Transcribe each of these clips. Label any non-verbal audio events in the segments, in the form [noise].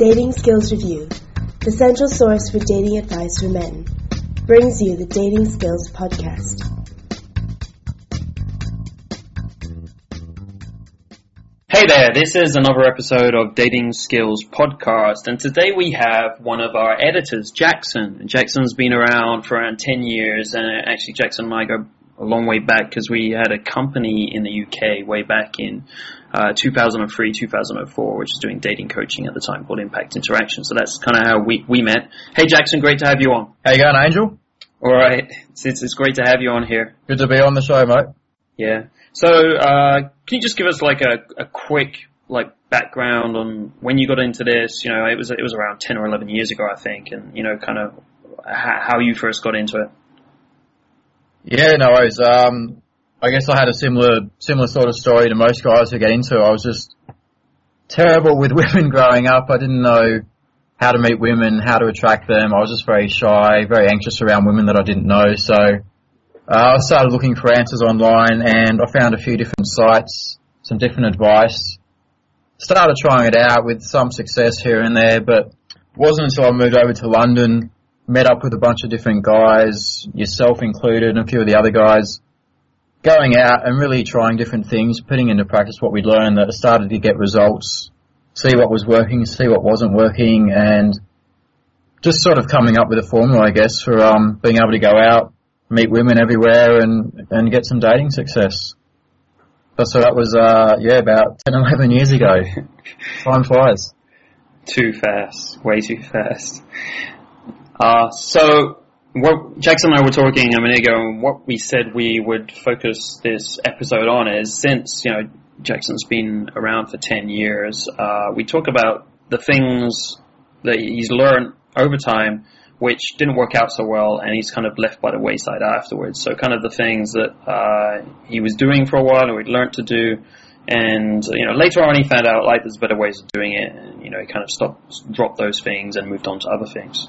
Dating Skills Review, the central source for dating advice for men, brings you the Dating Skills Podcast. Hey there, this is another episode of Dating Skills Podcast, and today we have one of our editors, Jackson. Jackson's been around for around 10 years, and actually Jackson and I go a long way back because we had a company in the UK way back in uh, 2003, 2004, which was doing dating coaching at the time called Impact Interaction. So that's kind of how we, we met. Hey Jackson, great to have you on. How you going, Angel? All right, it's, it's, it's great to have you on here. Good to be on the show, mate. Yeah. So, uh, can you just give us like a, a quick like background on when you got into this? You know, it was it was around ten or eleven years ago, I think, and you know, kind of how you first got into it. Yeah, no worries. Um, I guess I had a similar similar sort of story to most guys who get into. I was just terrible with [laughs] women growing up. I didn't know how to meet women, how to attract them. I was just very shy, very anxious around women that I didn't know. So uh, I started looking for answers online, and I found a few different sites, some different advice. Started trying it out with some success here and there, but it wasn't until I moved over to London met up with a bunch of different guys, yourself included, and a few of the other guys, going out and really trying different things, putting into practice what we'd learned that started to get results, see what was working, see what wasn't working, and just sort of coming up with a formula, I guess, for um, being able to go out, meet women everywhere, and, and get some dating success. But so that was, uh, yeah, about 10, 11 years ago. [laughs] Time flies. Too fast. Way too fast. Uh, so what Jackson and I were talking a minute ago, and what we said we would focus this episode on is since you know Jackson's been around for ten years, uh, we talk about the things that he's learned over time which didn't work out so well, and he's kind of left by the wayside afterwards. So kind of the things that uh, he was doing for a while, or he'd learned to do, and you know later on he found out like there's better ways of doing it, and you know he kind of stopped, dropped those things, and moved on to other things.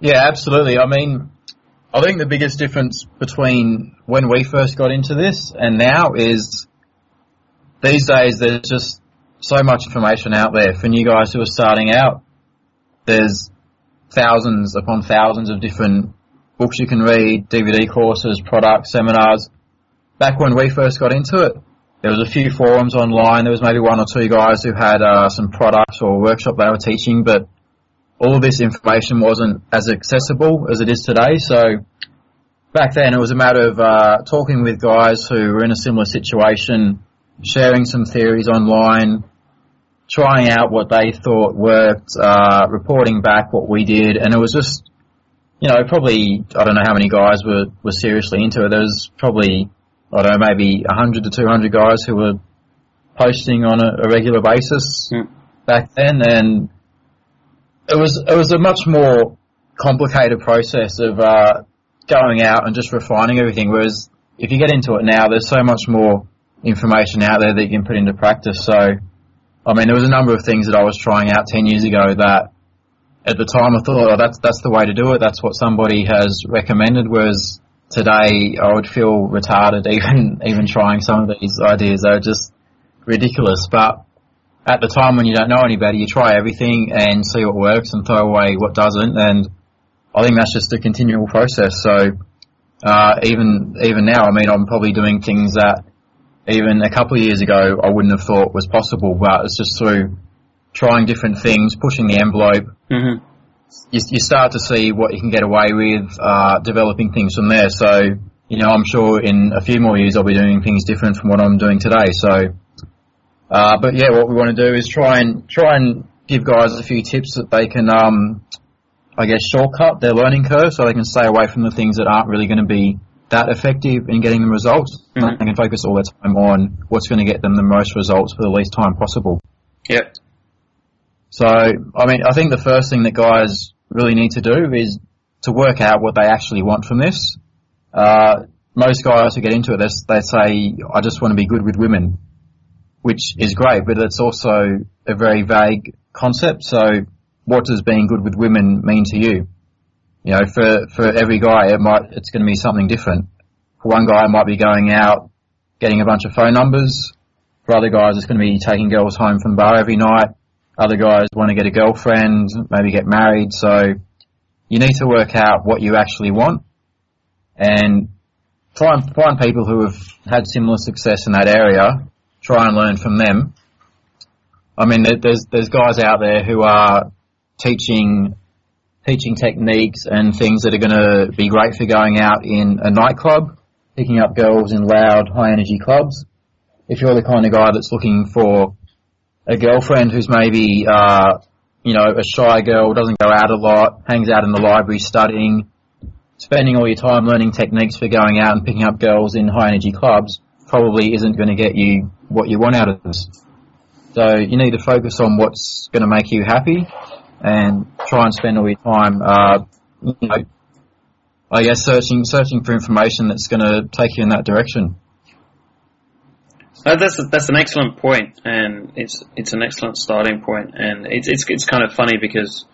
Yeah, absolutely. I mean, I think the biggest difference between when we first got into this and now is these days there's just so much information out there for new guys who are starting out. There's thousands upon thousands of different books you can read, DVD courses, products, seminars. Back when we first got into it, there was a few forums online. There was maybe one or two guys who had uh, some products or workshop they were teaching, but all of this information wasn't as accessible as it is today. So back then it was a matter of uh, talking with guys who were in a similar situation, sharing some theories online, trying out what they thought worked, uh, reporting back what we did, and it was just, you know, probably I don't know how many guys were were seriously into it. There was probably I don't know maybe 100 to 200 guys who were posting on a, a regular basis mm. back then, and it was it was a much more complicated process of uh, going out and just refining everything. Whereas if you get into it now, there's so much more information out there that you can put into practice. So, I mean, there was a number of things that I was trying out ten years ago that at the time I thought, oh, that's that's the way to do it. That's what somebody has recommended. Whereas today, I would feel retarded [laughs] even even trying some of these ideas. They're just ridiculous. But at the time when you don't know any better, you try everything and see what works and throw away what doesn't. And I think that's just a continual process. So uh, even even now, I mean, I'm probably doing things that even a couple of years ago I wouldn't have thought was possible. But it's just through trying different things, pushing the envelope. Mm-hmm. You, you, start to see what you can get away with, uh, developing things from there. So, you know, I'm sure in a few more years I'll be doing things different from what I'm doing today. So, uh, but yeah, what we want to do is try and try and give guys a few tips that they can, um, I guess, shortcut their learning curve so they can stay away from the things that aren't really going to be that effective in getting them results. Mm-hmm. They can focus all their time on what's going to get them the most results for the least time possible. Yep. So, I mean, I think the first thing that guys really need to do is to work out what they actually want from this. Uh, most guys who get into it, they, they say, I just want to be good with women which is great, but it's also a very vague concept. So what does being good with women mean to you? You know, for, for every guy, it might, it's going to be something different. For one guy, it might be going out, getting a bunch of phone numbers. For other guys, it's going to be taking girls home from the bar every night, Other guys want to get a girlfriend, maybe get married. So you need to work out what you actually want and try and find people who have had similar success in that area. Try and learn from them. I mean, there's there's guys out there who are teaching teaching techniques and things that are going to be great for going out in a nightclub, picking up girls in loud, high energy clubs. If you're the kind of guy that's looking for a girlfriend who's maybe, uh, you know, a shy girl, doesn't go out a lot, hangs out in the library studying, spending all your time learning techniques for going out and picking up girls in high energy clubs probably isn't going to get you what you want out of this. So you need to focus on what's going to make you happy and try and spend all your time, uh, you know, I guess searching searching for information that's going to take you in that direction. Uh, that's that's an excellent point, and it's it's an excellent starting point, and it's it's it's kind of funny because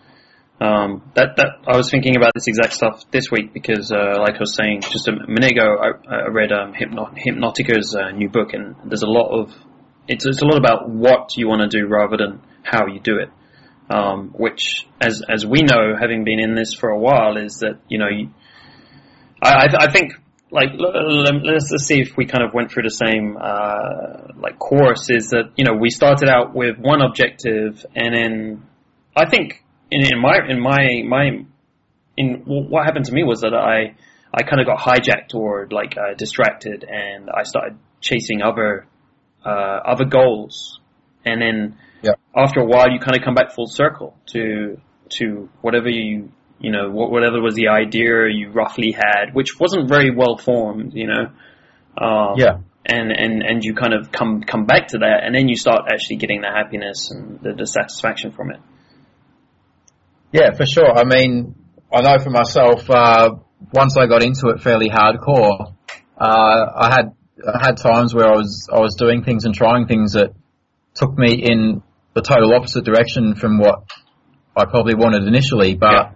um, that that I was thinking about this exact stuff this week because, uh, like I was saying just a minute ago, I, I read um, Hypno- Hypnotica's uh, new book, and there's a lot of it's it's a lot about what you want to do rather than how you do it. Um, which, as as we know, having been in this for a while, is that you know, you, I I think like let's, let's see if we kind of went through the same uh, like course. Is that you know we started out with one objective, and then I think in, in my in my my in what happened to me was that I I kind of got hijacked or like uh, distracted, and I started chasing other uh, other goals, and then yeah. after a while, you kind of come back full circle to to whatever you you know whatever was the idea you roughly had, which wasn't very well formed, you know. Um, yeah. And, and and you kind of come come back to that, and then you start actually getting the happiness and the, the satisfaction from it. Yeah, for sure. I mean, I know for myself, uh, once I got into it fairly hardcore, uh, I had I had times where I was I was doing things and trying things that took me in the total opposite direction from what I probably wanted initially, but yeah.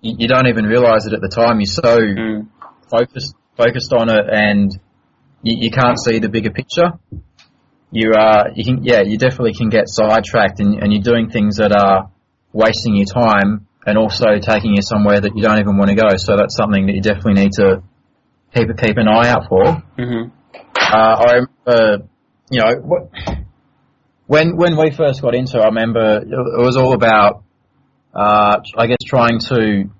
you, you, don't even realize it at the time. You're so mm. focused focused on it, and you, you, can't see the bigger picture. You are, you can, yeah, you definitely can get sidetracked, and, and you're doing things that are wasting your time, and also taking you somewhere that you don't even want to go. So that's something that you definitely need to keep keep an eye out for. Mm-hmm. Uh, I remember, you know, what, when when we first got into, it, I remember it was all about, uh, I guess, trying to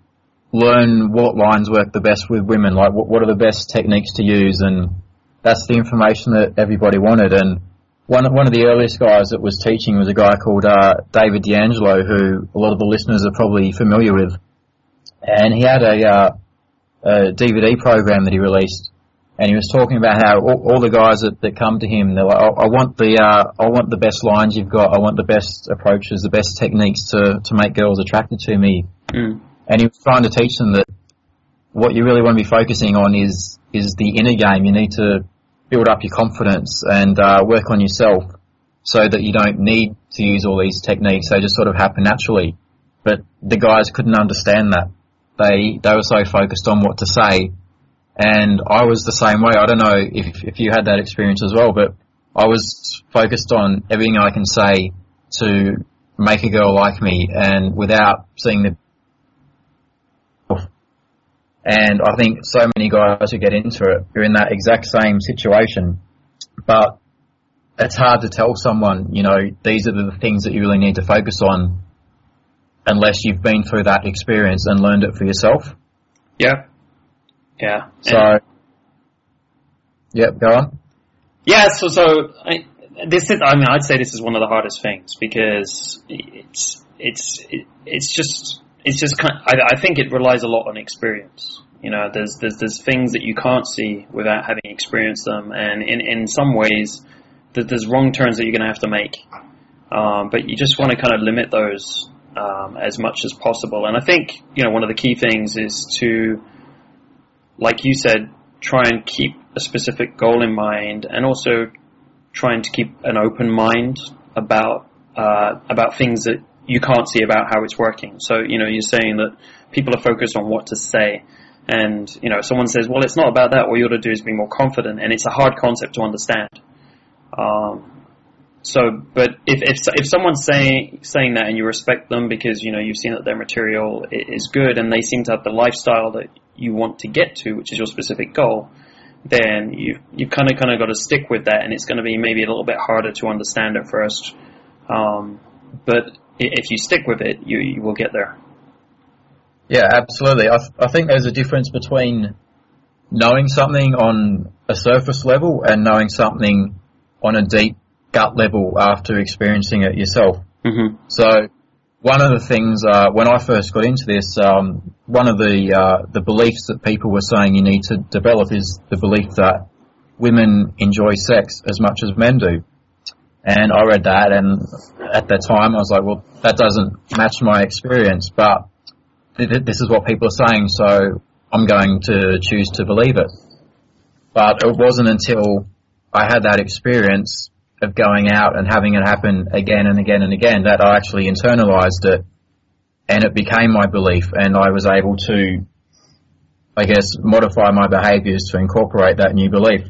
learn what lines work the best with women, like what, what are the best techniques to use, and that's the information that everybody wanted. And one one of the earliest guys that was teaching was a guy called uh, David D'Angelo, who a lot of the listeners are probably familiar with, and he had a, uh, a DVD program that he released and he was talking about how all, all the guys that, that come to him, they're like, I, I want the uh, I want the best lines you've got, I want the best approaches, the best techniques to to make girls attracted to me. Mm. And he was trying to teach them that what you really want to be focusing on is is the inner game. You need to build up your confidence and uh, work on yourself so that you don't need to use all these techniques. They just sort of happen naturally. But the guys couldn't understand that. They they were so focused on what to say and I was the same way. I don't know if, if you had that experience as well, but I was focused on everything I can say to make a girl like me and without seeing the and I think so many guys who get into it are in that exact same situation. But it's hard to tell someone, you know, these are the things that you really need to focus on unless you've been through that experience and learned it for yourself. Yeah. Yeah. So, and, yep, go on. Yeah, so, so, I, this is, I mean, I'd say this is one of the hardest things because it's, it's, it's just, it's just kind of, I, I think it relies a lot on experience. You know, there's, there's, there's things that you can't see without having experienced them. And in, in some ways, there's wrong turns that you're going to have to make. Um, but you just want to kind of limit those um, as much as possible. And I think you know one of the key things is to like you said, try and keep a specific goal in mind, and also trying to keep an open mind about uh, about things that you can't see about how it's working. So you know, you're saying that people are focused on what to say, and you know, someone says, "Well, it's not about that. All you ought to do is be more confident," and it's a hard concept to understand. Um, so, but if, if if someone's saying saying that and you respect them because you know you've seen that their material is good and they seem to have the lifestyle that you want to get to, which is your specific goal, then you you kind of kind of got to stick with that, and it's going to be maybe a little bit harder to understand at first. Um, but if you stick with it, you you will get there. Yeah, absolutely. I, th- I think there's a difference between knowing something on a surface level and knowing something on a deep gut level after experiencing it yourself. Mm-hmm. So one of the things uh, when I first got into this, um, one of the uh, the beliefs that people were saying you need to develop is the belief that women enjoy sex as much as men do. And I read that, and at that time I was like, well, that doesn't match my experience, but this is what people are saying, so I'm going to choose to believe it. But it wasn't until I had that experience of going out and having it happen again and again and again that I actually internalized it and it became my belief and I was able to, I guess, modify my behaviors to incorporate that new belief.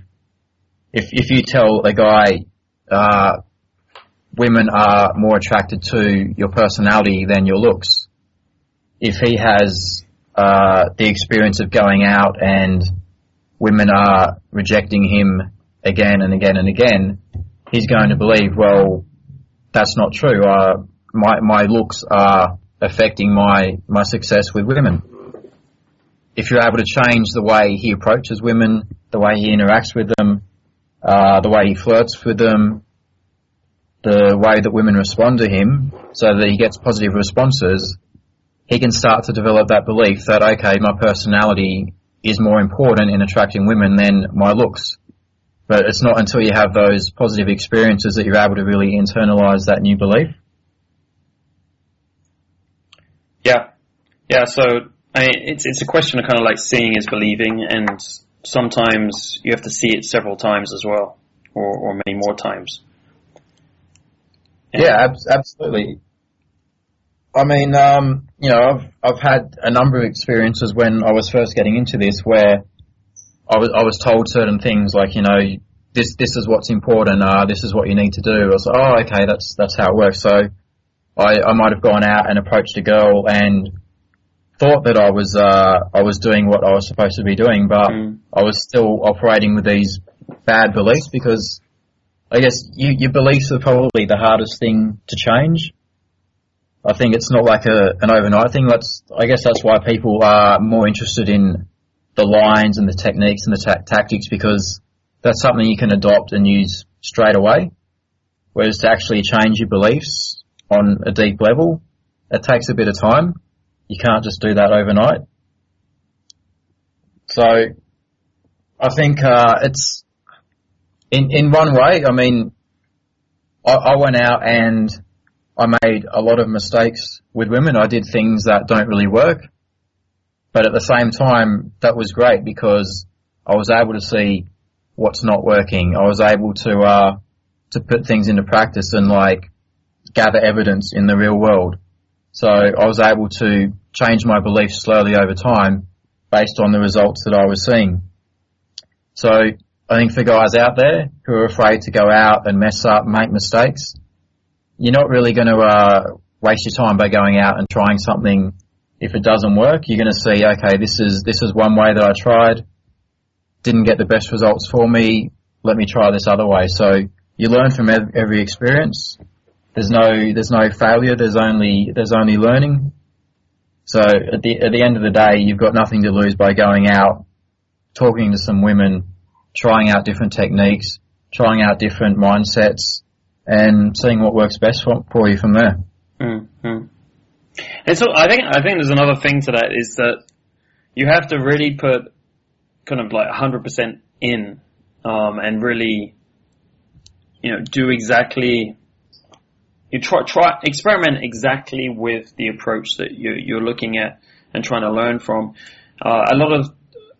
If, if you tell a guy, uh, women are more attracted to your personality than your looks, if he has, uh, the experience of going out and women are rejecting him again and again and again, he's going to believe, well, that's not true. Uh, my my looks are affecting my my success with women. If you're able to change the way he approaches women, the way he interacts with them, uh, the way he flirts with them, the way that women respond to him, so that he gets positive responses, he can start to develop that belief that okay, my personality is more important in attracting women than my looks. But it's not until you have those positive experiences that you're able to really internalize that new belief. Yeah, yeah. So I mean, it's it's a question of kind of like seeing is believing, and sometimes you have to see it several times as well, or or many more times. And yeah, ab- absolutely. I mean, um, you know, I've I've had a number of experiences when I was first getting into this where I was I was told certain things like you know this this is what's important. Uh, this is what you need to do. I was like, oh, okay, that's that's how it works. So I I might have gone out and approached a girl and thought that I was uh, I was doing what I was supposed to be doing, but mm. I was still operating with these bad beliefs because I guess you, your beliefs are probably the hardest thing to change. I think it's not like a an overnight thing. That's I guess that's why people are more interested in the lines and the techniques and the ta- tactics because that's something you can adopt and use straight away. Whereas to actually change your beliefs on a deep level, it takes a bit of time. You can't just do that overnight. So, I think uh, it's in in one way. I mean, I, I went out and I made a lot of mistakes with women. I did things that don't really work. But at the same time, that was great because I was able to see what's not working. I was able to, uh, to put things into practice and like gather evidence in the real world. So I was able to change my beliefs slowly over time based on the results that I was seeing. So I think for guys out there who are afraid to go out and mess up, make mistakes, you're not really going to uh, waste your time by going out and trying something if it doesn't work, you're going to see, okay, this is this is one way that I tried, didn't get the best results for me. Let me try this other way. So you learn from every experience. There's no there's no failure. There's only there's only learning. So at the at the end of the day, you've got nothing to lose by going out, talking to some women, trying out different techniques, trying out different mindsets, and seeing what works best for, for you from there. Mm-hmm. And so I think I think there's another thing to that is that you have to really put kind of like 100% in um, and really you know do exactly you try try experiment exactly with the approach that you, you're looking at and trying to learn from. Uh, a lot of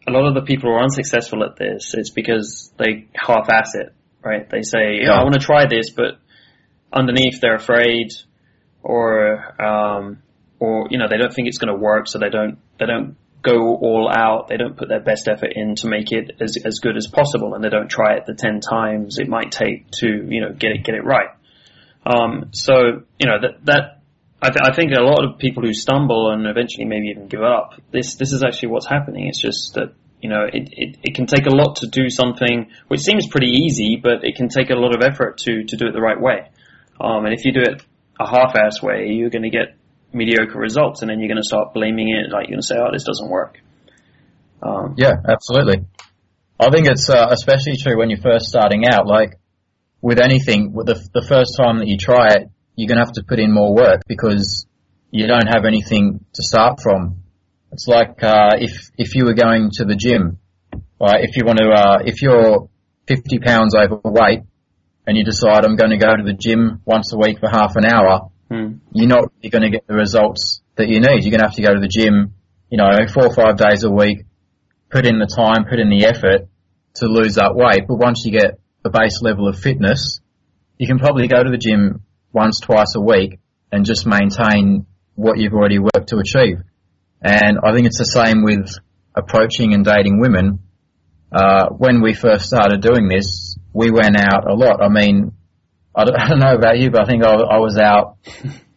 a lot of the people who are unsuccessful at this, it's because they half-ass it, right? They say, yeah. I want to try this, but underneath they're afraid or um, or you know they don't think it's going to work, so they don't they don't go all out. They don't put their best effort in to make it as as good as possible, and they don't try it the ten times it might take to you know get it get it right. Um, so you know that that I, th- I think a lot of people who stumble and eventually maybe even give up. This this is actually what's happening. It's just that you know it, it, it can take a lot to do something which seems pretty easy, but it can take a lot of effort to to do it the right way. Um, and if you do it a half-ass way, you're going to get mediocre results, and then you're going to start blaming it. Like you're going to say, "Oh, this doesn't work." Um, Yeah, absolutely. I think it's uh, especially true when you're first starting out. Like with anything, with the, the first time that you try it, you're going to have to put in more work because you don't have anything to start from. It's like uh, if if you were going to the gym, right? If you want to, uh, if you're 50 pounds overweight and you decide I'm going to go to the gym once a week for half an hour, hmm. you're not you're going to get the results that you need. You're going to have to go to the gym, you know, four or five days a week, put in the time, put in the effort to lose that weight. But once you get the base level of fitness, you can probably go to the gym once, twice a week and just maintain what you've already worked to achieve. And I think it's the same with approaching and dating women. Uh, when we first started doing this, we went out a lot. I mean, I don't, [laughs] I don't know about you, but I think I, I was out,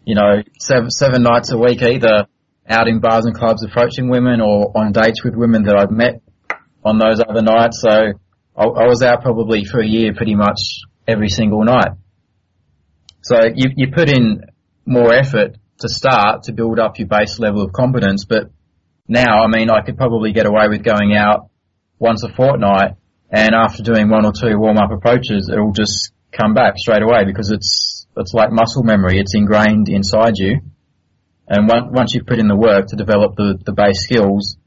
you know, seven, seven nights a week either out in bars and clubs approaching women or on dates with women that I'd met on those other nights. So I, I was out probably for a year pretty much every single night. So you, you put in more effort to start to build up your base level of competence, but now, I mean, I could probably get away with going out once a fortnight and after doing one or two warm up approaches, it'll just come back straight away because it's, it's like muscle memory. It's ingrained inside you. And on- once you've put in the work to develop the, the base skills,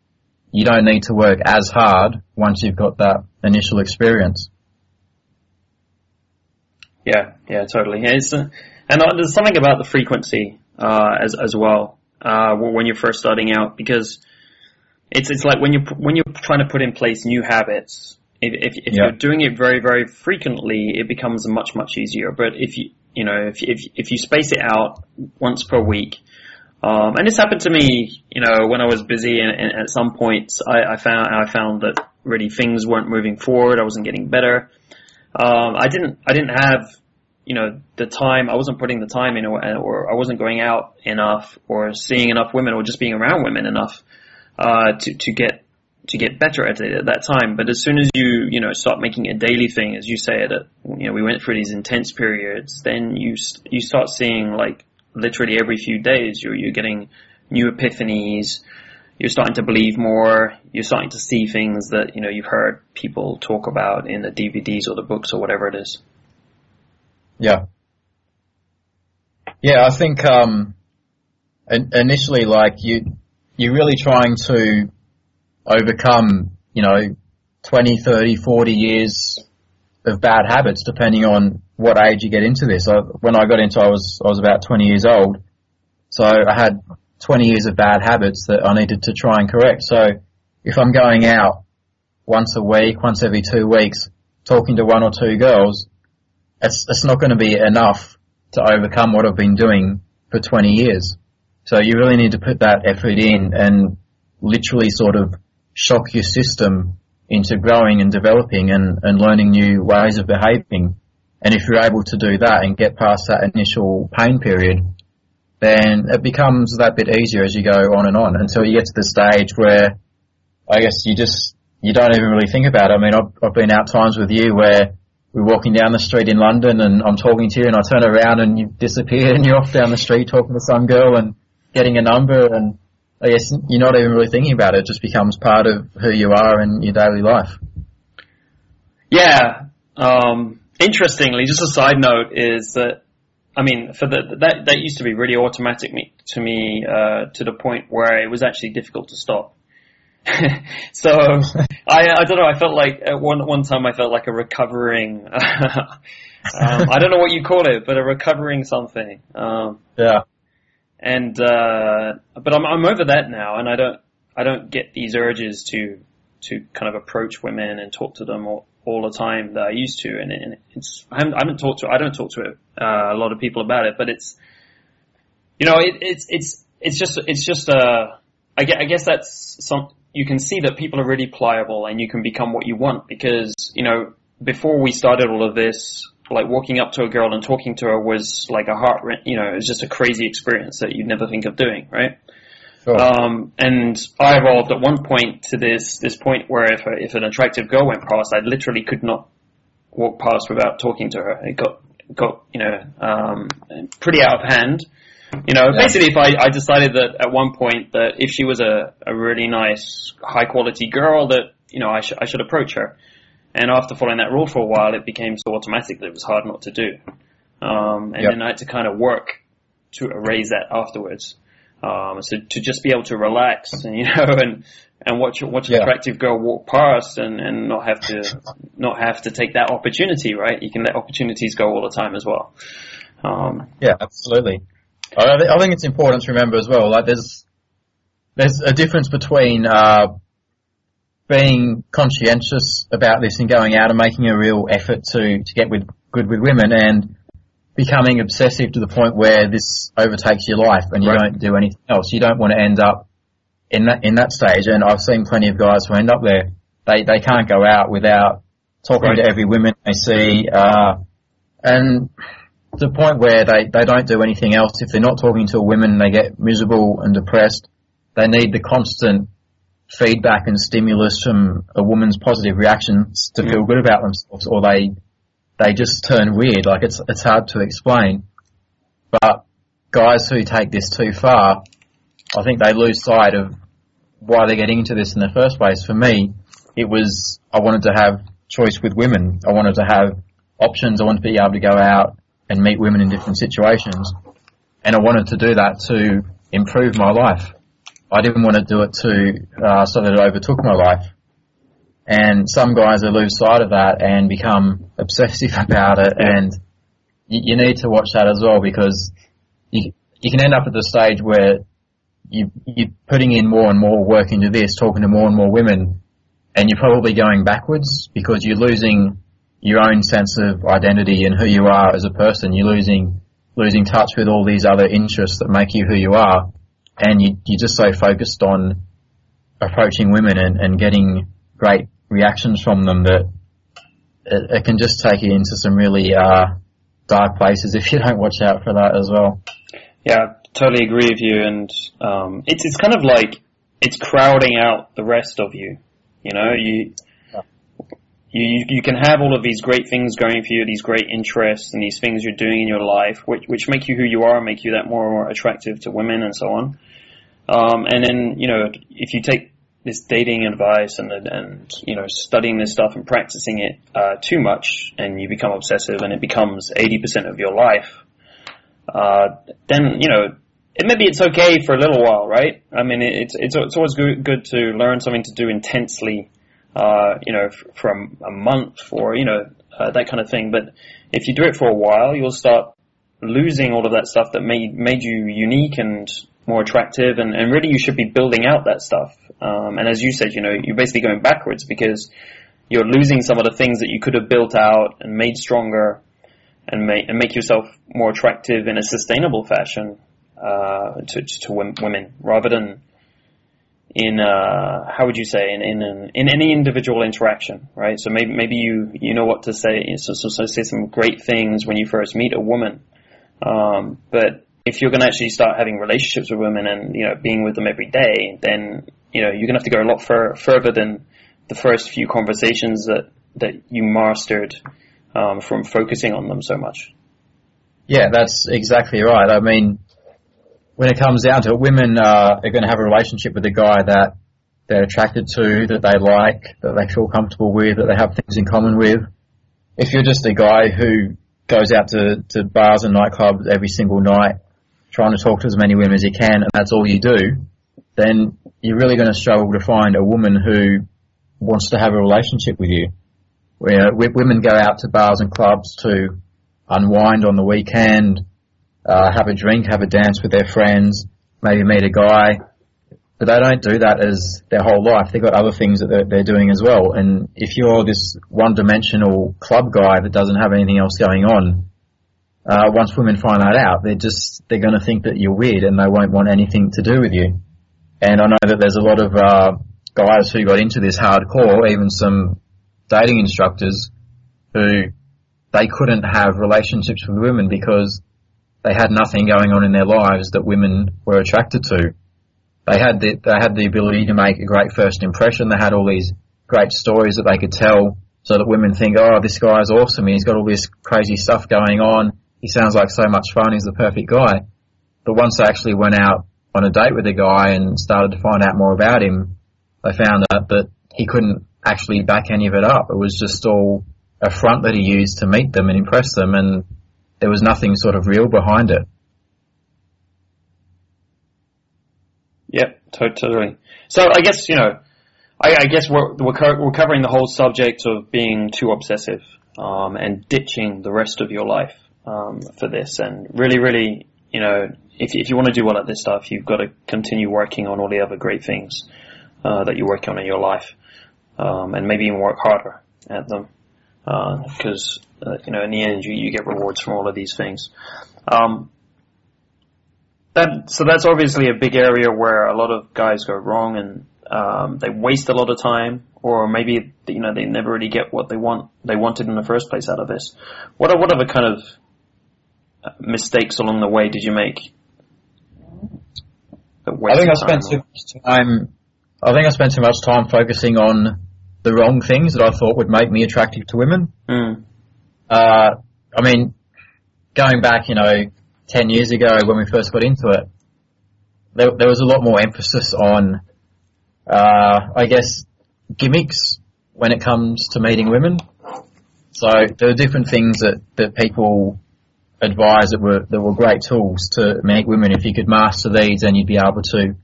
you don't need to work as hard once you've got that initial experience. Yeah, yeah, totally. It's, uh, and uh, there's something about the frequency uh, as as well uh, when you're first starting out because it's it's like when you when you're trying to put in place new habits. If if, if Yeah. you're doing it very very frequently, it becomes much much easier. But if you you know if if if you space it out once per week. Um, and this happened to me, you know, when I was busy, and, and at some points I, I found I found that really things weren't moving forward. I wasn't getting better. Um, I didn't I didn't have you know the time. I wasn't putting the time in, or, or I wasn't going out enough, or seeing enough women, or just being around women enough uh, to to get to get better at it at that time. But as soon as you you know start making a daily thing, as you say it, you know we went through these intense periods, then you you start seeing like literally every few days you're you're getting new epiphanies. You're starting to believe more. You're starting to see things that you know you've heard people talk about in the DVDs or the books or whatever it is. Yeah. Yeah, I think um, initially, like you, you're really trying to overcome, you know, 20, 30, 40 years of bad habits, depending on what age you get into this. I, when I got into, I was I was about 20 years old, so I had 20 years of bad habits that I needed to try and correct. So if I'm going out once a week, once every two weeks, talking to one or two girls, it's, it's not going to be enough to overcome what I've been doing for 20 years. So you really need to put that effort in and literally sort of shock your system into growing and developing and, and learning new ways of behaving. And if you're able to do that and get past that initial pain period, then it becomes that bit easier as you go on and on until you get to the stage where I guess you just, you don't even really think about it. I mean, I've, I've been out times with you where we're walking down the street in London and I'm talking to you and I turn around and you've disappeared [laughs] and you're off down the street talking to some girl and getting a number and I guess you're not even really thinking about it. It just becomes part of who you are in your daily life. Yeah. Um, interestingly, just a side note is that I mean, for the that that used to be really automatic me, to me uh, to the point where it was actually difficult to stop. [laughs] so I I don't know. I felt like at one one time I felt like a recovering. [laughs] um, I don't know what you call it, but a recovering something. Um, Yeah. And uh, but I'm I'm over that now, and I don't I don't get these urges to to kind of approach women and talk to them all, all the time that I used to, and, and it's I haven't, I haven't talked to I don't talk to uh, a lot of people about it, but it's you know it, it's it's it's just it's just uh I guess, I guess that's some you can see that people are really pliable and you can become what you want because you know before we started all of this like walking up to a girl and talking to her was like a heart, you know, it was just a crazy experience that you'd never think of doing, right? Sure. Um, and I evolved at one point to this this point where if a, if an attractive girl went past, I literally could not walk past without talking to her. It got got you know um, pretty out of hand. You know, Yeah. basically, if I, I decided that at one point that if she was a, a really nice, high quality girl, that you know I, sh- I should approach her. And after following that rule for a while, it became so automatic that it was hard not to do. Um, and Yep. then I had to kind of work to erase that afterwards. Um, so to just be able to relax and [laughs] you know and and watch watch an Yeah. attractive girl walk past and, and not have to not have to take that opportunity, right? You can let opportunities go all the time as well. Um, Yeah, absolutely. I, I think it's important to remember as well. Like, there's there's a difference between uh, being conscientious about this and going out and making a real effort to to get with good with women and becoming obsessive to the point where this overtakes your life and you Right. don't do anything else. You don't want to end up in that in that stage. And I've seen plenty of guys who end up there. They they can't go out without talking Right. to every woman they see. Uh, and to the point where they, they don't do anything else. If they're not talking to a woman, they get miserable and depressed. They need the constant feedback and stimulus from a woman's positive reactions to feel good about themselves, or they they just turn weird. Like it's it's hard to explain. But guys who take this too far, I think they lose sight of why they're getting into this in the first place. For me, it was I wanted to have choice with women. I wanted to have options. I wanted to be able to go out and meet women in different situations. And I wanted to do that to improve my life. I didn't want to do it to, uh, so that it overtook my life. And some guys lose sight of that and become obsessive [laughs] about it and you, you need to watch that as well because you, you can end up at the stage where you, you're putting in more and more work into this, talking to more and more women, and you're probably going backwards because you're losing your own sense of identity and who you are as a person. You're losing losing touch with all these other interests that make you who you are, and you, you're just so focused on approaching women and, and getting great reactions from them that it, it can just take you into some really uh, dark places if you don't watch out for that as well. Yeah, totally agree with you. And um, it's it's kind of like it's crowding out the rest of you. You know, you you you can have all of these great things going for you, these great interests, and these things you're doing in your life, which which make you who you are, and make you that more and more attractive to women and so on. Um, and then you know, if you take this dating advice and and you know studying this stuff and practicing it uh, too much, and you become obsessive, and it becomes eighty percent of your life uh, then you know it, maybe it's okay for a little while, right? I mean, it's it's it's always good good to learn something to do intensely, uh, you know, f- a month or you know uh, that kind of thing. But if you do it for a while, you'll start losing all of that stuff that made made you unique and more attractive, and, and really you should be building out that stuff. Um, and as you said, you know, you're basically going backwards because you're losing some of the things that you could have built out and made stronger and make and make yourself more attractive in a sustainable fashion uh, to to women rather than in uh, how would you say in in an, in any individual interaction, right? So maybe maybe you you know what to say, so, so, so say some great things when you first meet a woman, um, but if you're going to actually start having relationships with women and you know being with them every day, then you know you're going to have to go a lot fur- further than the first few conversations that that you mastered um, from focusing on them so much. Yeah, that's exactly right. I mean, when it comes down to it, women uh, are going to have a relationship with a guy that they're attracted to, that they like, that they feel comfortable with, that they have things in common with. If you're just a guy who goes out to, to bars and nightclubs every single night, trying to talk to as many women as you can, and that's all you do, then you're really going to struggle to find a woman who wants to have a relationship with you. Where women go out to bars and clubs to unwind on the weekend, uh, have a drink, have a dance with their friends, maybe meet a guy. But they don't do that as their whole life. They've got other things that they're, they're doing as well. And if you're this one-dimensional club guy that doesn't have anything else going on, uh, once women find that out, they're just, they're going to think that you're weird and they won't want anything to do with you. And I know that there's a lot of, uh, guys who got into this hardcore, even some dating instructors who they couldn't have relationships with women because they had nothing going on in their lives that women were attracted to. They had the, they had the ability to make a great first impression. They had all these great stories that they could tell so that women think, oh, this guy's awesome. He's got all this crazy stuff going on. He sounds like so much fun. He's the perfect guy. But once they actually went out on a date with the guy and started to find out more about him, they found out that he couldn't actually back any of it up. It was just all a front that he used to meet them and impress them, and there was nothing sort of real behind it. Yep, totally. So I guess you know, I, I guess we're we're, co- we're, covering the whole subject of being too obsessive um, and ditching the rest of your life um, for this, and really, really, you know, if if you want to do well at this stuff, you've got to continue working on all the other great things uh, that you work on in your life, um, and maybe even work harder at them because uh, uh, you know in the end you, you get rewards from all of these things. Um, that so that's obviously a big area where a lot of guys go wrong and um, they waste a lot of time, or maybe you know they never really get what they want they wanted in the first place out of this. What are what other kind of mistakes along the way did you make? I think I spent too much time. I think I spent too much time focusing on the wrong things that I thought would make me attractive to women. Mm. Uh, I mean, going back, you know, 10 years ago when we first got into it, there, there was a lot more emphasis on, uh, I guess, gimmicks when it comes to meeting women. So there are different things that, that people advised that were, that were great tools to meet women. If you could master these, then you'd be able to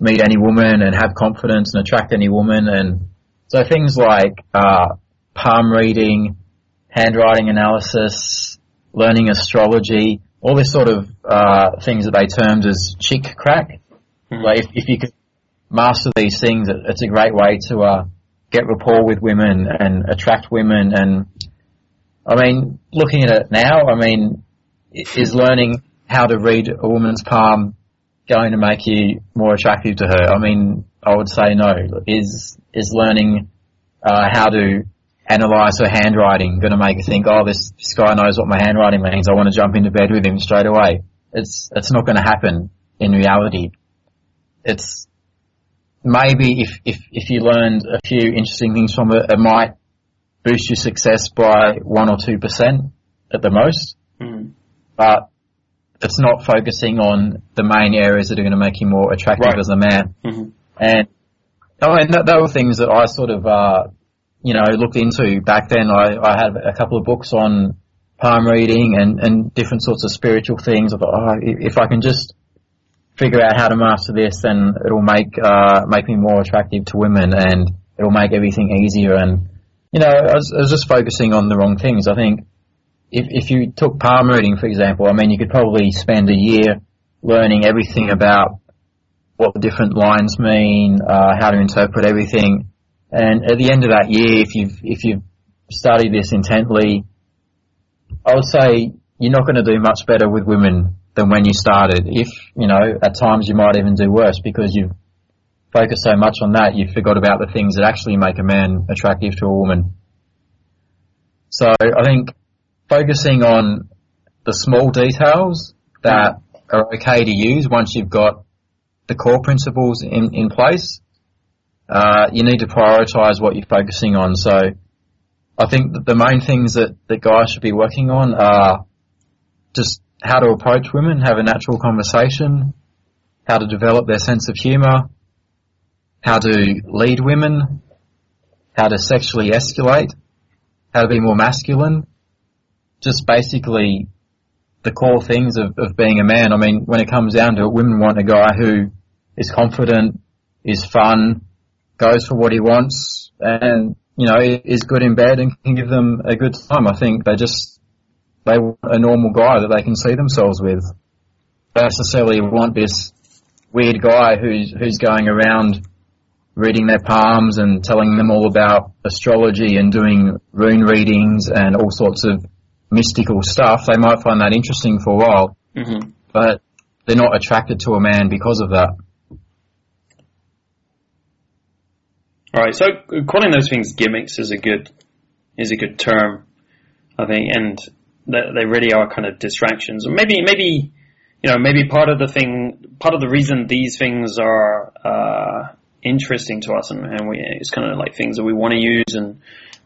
meet any woman and have confidence and attract any woman and so things like uh, palm reading, handwriting analysis, learning astrology, all this sort of uh, things that they termed as chick crack. Mm-hmm. Like if, if you could master these things, it's a great way to uh, get rapport with women and attract women. And I mean, looking at it now, I mean, is learning how to read a woman's palm going to make you more attractive to her? I mean, I would say no. Is is learning uh, how to analyze her handwriting going to make her think, oh, this, this guy knows what my handwriting means. I want to jump into bed with him straight away. It's it's not going to happen in reality. It's maybe if, if if you learned a few interesting things from it, it might boost your success by one or two percent at the most. Mm. But it's not focusing on the main areas that are going to make you more attractive right. as a man. Mm-hmm. And oh, and that, that were things that I sort of uh, you know looked into back then. I, I had a couple of books on palm reading and, and different sorts of spiritual things. I thought, oh, if I can just figure out how to master this, then it'll make uh, make me more attractive to women, and it'll make everything easier. And you know, I was, I was just focusing on the wrong things. I think if if you took palm reading, for example, I mean, you could probably spend a year learning everything about what the different lines mean, uh, how to interpret everything. And at the end of that year, if you've if you've studied this intently, I would say you're not going to do much better with women than when you started. If you know, at times you might even do worse because you've focused so much on that, you forgot about the things that actually make a man attractive to a woman. So I think focusing on the small details that are okay to use once you've got the core principles in, in place, uh, you need to prioritize what you're focusing on. So I think that the main things that, that guys should be working on are just how to approach women, have a natural conversation, how to develop their sense of humor, how to lead women, how to sexually escalate, how to be more masculine, just basically the core things of, of being a man. I mean, when it comes down to it, women want a guy who is confident, is fun, goes for what he wants, and you know is good in bed and can give them a good time. I think they just they want a normal guy that they can see themselves with. They necessarily want this weird guy who's who's going around reading their palms and telling them all about astrology and doing rune readings and all sorts of mystical stuff. They might find that interesting for a while, mm-hmm. but they're not attracted to a man because of that. All right, so calling those things gimmicks is a good is a good term. I think, and they, they really are kind of distractions. Maybe, maybe, you know, maybe part of the thing, part of the reason these things are uh, interesting to us, and, and we, it's kind of like things that we want to use, and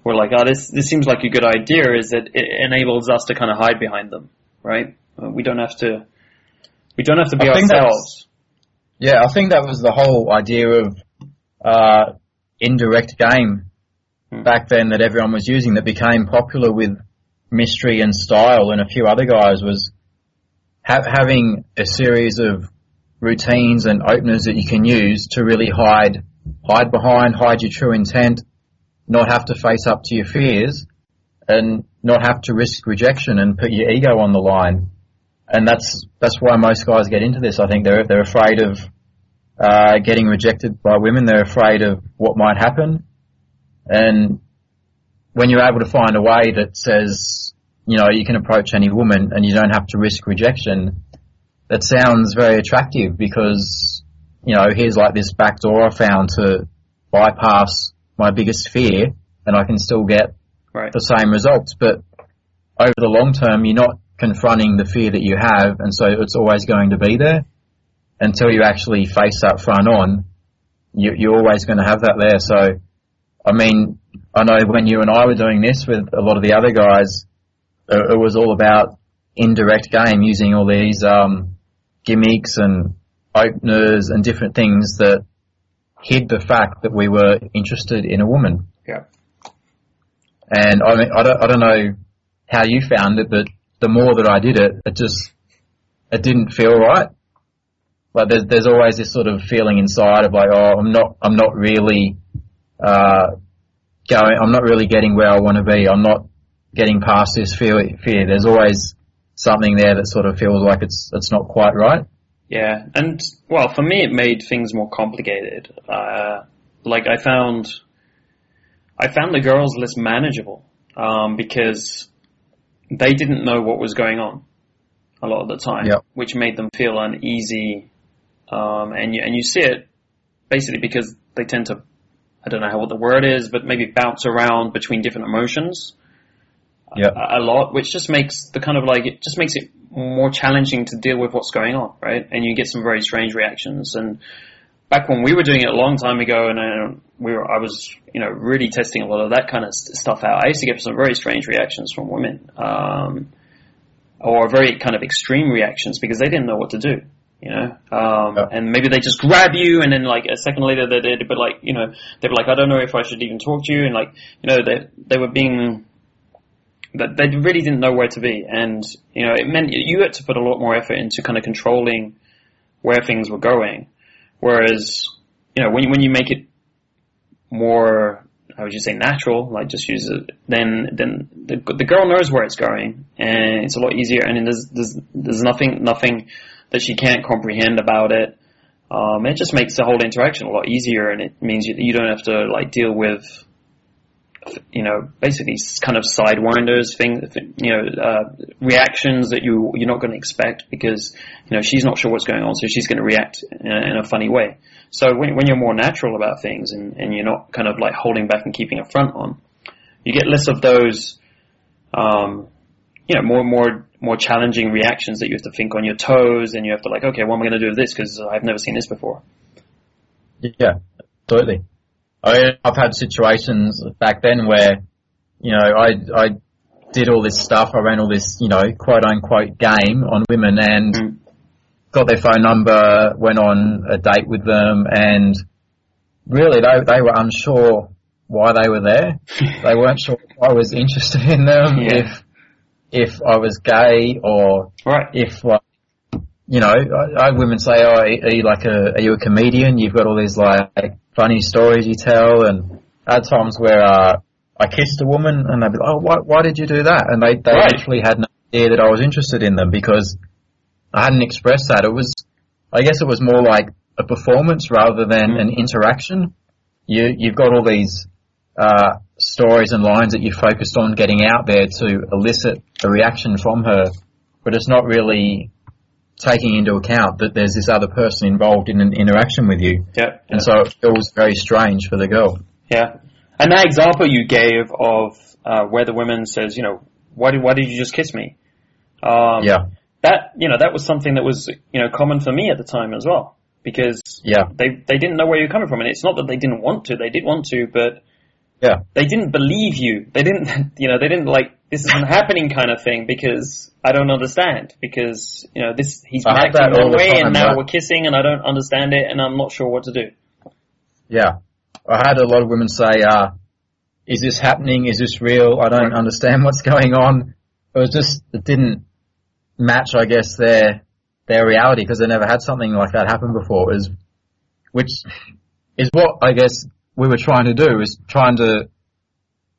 we're like, oh, this this seems like a good idea, is that it enables us to kind of hide behind them, right? We don't have to, we don't have to be I ourselves. Yeah, I think that was the whole idea of uh, indirect game Hmm. back then that everyone was using that became popular with Mystery and Style and a few other guys was ha- having a series of routines and openers that you can use to really hide hide behind, hide your true intent, not have to face up to your fears, and not have to risk rejection and put your ego on the line. And that's that's why most guys get into this. I think they're they're afraid of uh, getting rejected by women. They're afraid of what might happen. And when you're able to find a way that says, you know, you can approach any woman and you don't have to risk rejection, that sounds very attractive because, you know, here's like this back door I found to bypass my biggest fear and I can still get Right. the same results. But over the long term, you're not confronting the fear that you have, and so it's always going to be there until you actually face that front on. You, you're always going to have that there. So, I mean, I know when you and I were doing this with a lot of the other guys, it, it was all about indirect game, using all these um, gimmicks and openers and different things that hid the fact that we were interested in a woman. Yeah. And I mean, I don't, I don't know how you found it, but the more that I did it, it just, it didn't feel right. Like there's, there's always this sort of feeling inside of like, oh, I'm not, I'm not really, uh, going, I'm not really getting where I want to be. I'm not getting past this fear, fear. There's always something there that sort of feels like it's, it's not quite right. Yeah, and well, for me, it made things more complicated. Uh, like I found, I found the girls less manageable um, because they didn't know what was going on a lot of the time, Yep. which made them feel uneasy. Um, and you and you see it basically because they tend to, I don't know how what the word is, but maybe bounce around between different emotions Yep. a, a lot, which just makes the kind of like it just makes it more challenging to deal with what's going on, right? And you get some very strange reactions. And back when we were doing it a long time ago, and uh, we were, I was, you know, really testing a lot of that kind of st- stuff out. I used to get some very strange reactions from women, um, or very kind of extreme reactions because they didn't know what to do. You know, um, Yeah. and maybe they just grab you, and then like a second later they did, but like you know, they were like, I don't know if I should even talk to you, and like you know, they they were being that they really didn't know where to be, and you know it meant you had to put a lot more effort into kind of controlling where things were going. Whereas, you know, when when you make it more, how would you say, natural, like just use it, then then the the girl knows where it's going, and it's a lot easier, and there's there's there's nothing nothing that she can't comprehend about it. Um, it just makes the whole interaction a lot easier, and it means you, you don't have to like deal with you know, basically kind of sidewinders, things, you know, uh, reactions that you you're not going to expect because you know she's not sure what's going on, so she's going to react in a, in a funny way. So when when you're more natural about things and and you're not kind of like holding back and keeping a front on, you get less of those, um, you know, more more more challenging reactions that you have to think on your toes and you have to like, okay, what am I going to do with this because I've never seen this before. Yeah, absolutely. I mean, I've had situations back then where, you know, I I did all this stuff. I ran all this, you know, quote unquote game on women and Mm. got their phone number, went on a date with them, and really they they were unsure why they were there. [laughs] they weren't sure if I was interested in them, Yeah. if if I was gay or Right. if like you know, I, I had women say, "Oh, are you like a are you a comedian? You've got all these like funny stories you tell." And I had times where uh, I kissed a woman, and they'd be like, "Oh, why, why did you do that?" And they they Right. actually had no idea that I was interested in them because I hadn't expressed that. It was, I guess, it was more like a performance rather than Mm. an interaction. You you've got all these uh, stories and lines that you focused on getting out there to elicit a reaction from her, but it's not really taking into account that there's this other person involved in an interaction with you. Yeah. And so it feels very strange for the girl. Yeah. And that example you gave of uh, where the woman says, you know, why did why did you just kiss me? Um, Yeah. that you know that was something that was you know common for me at the time as well because Yeah. they they didn't know where you're coming from and it's not that they didn't want to they did want to but Yeah. they didn't believe you they didn't [laughs] you know they didn't like this isn't happening kind of thing because I don't understand because you know this he's been I have acting that all the way time, and now right? we're kissing and I don't understand it and I'm not sure what to do Yeah. I had a lot of women say, uh, is this happening? Is this real? I don't understand [laughs] what's going on. It was just, it didn't match, I guess, their, their reality because they never had something like that happen before. Was, which is what I guess we were trying to do is trying to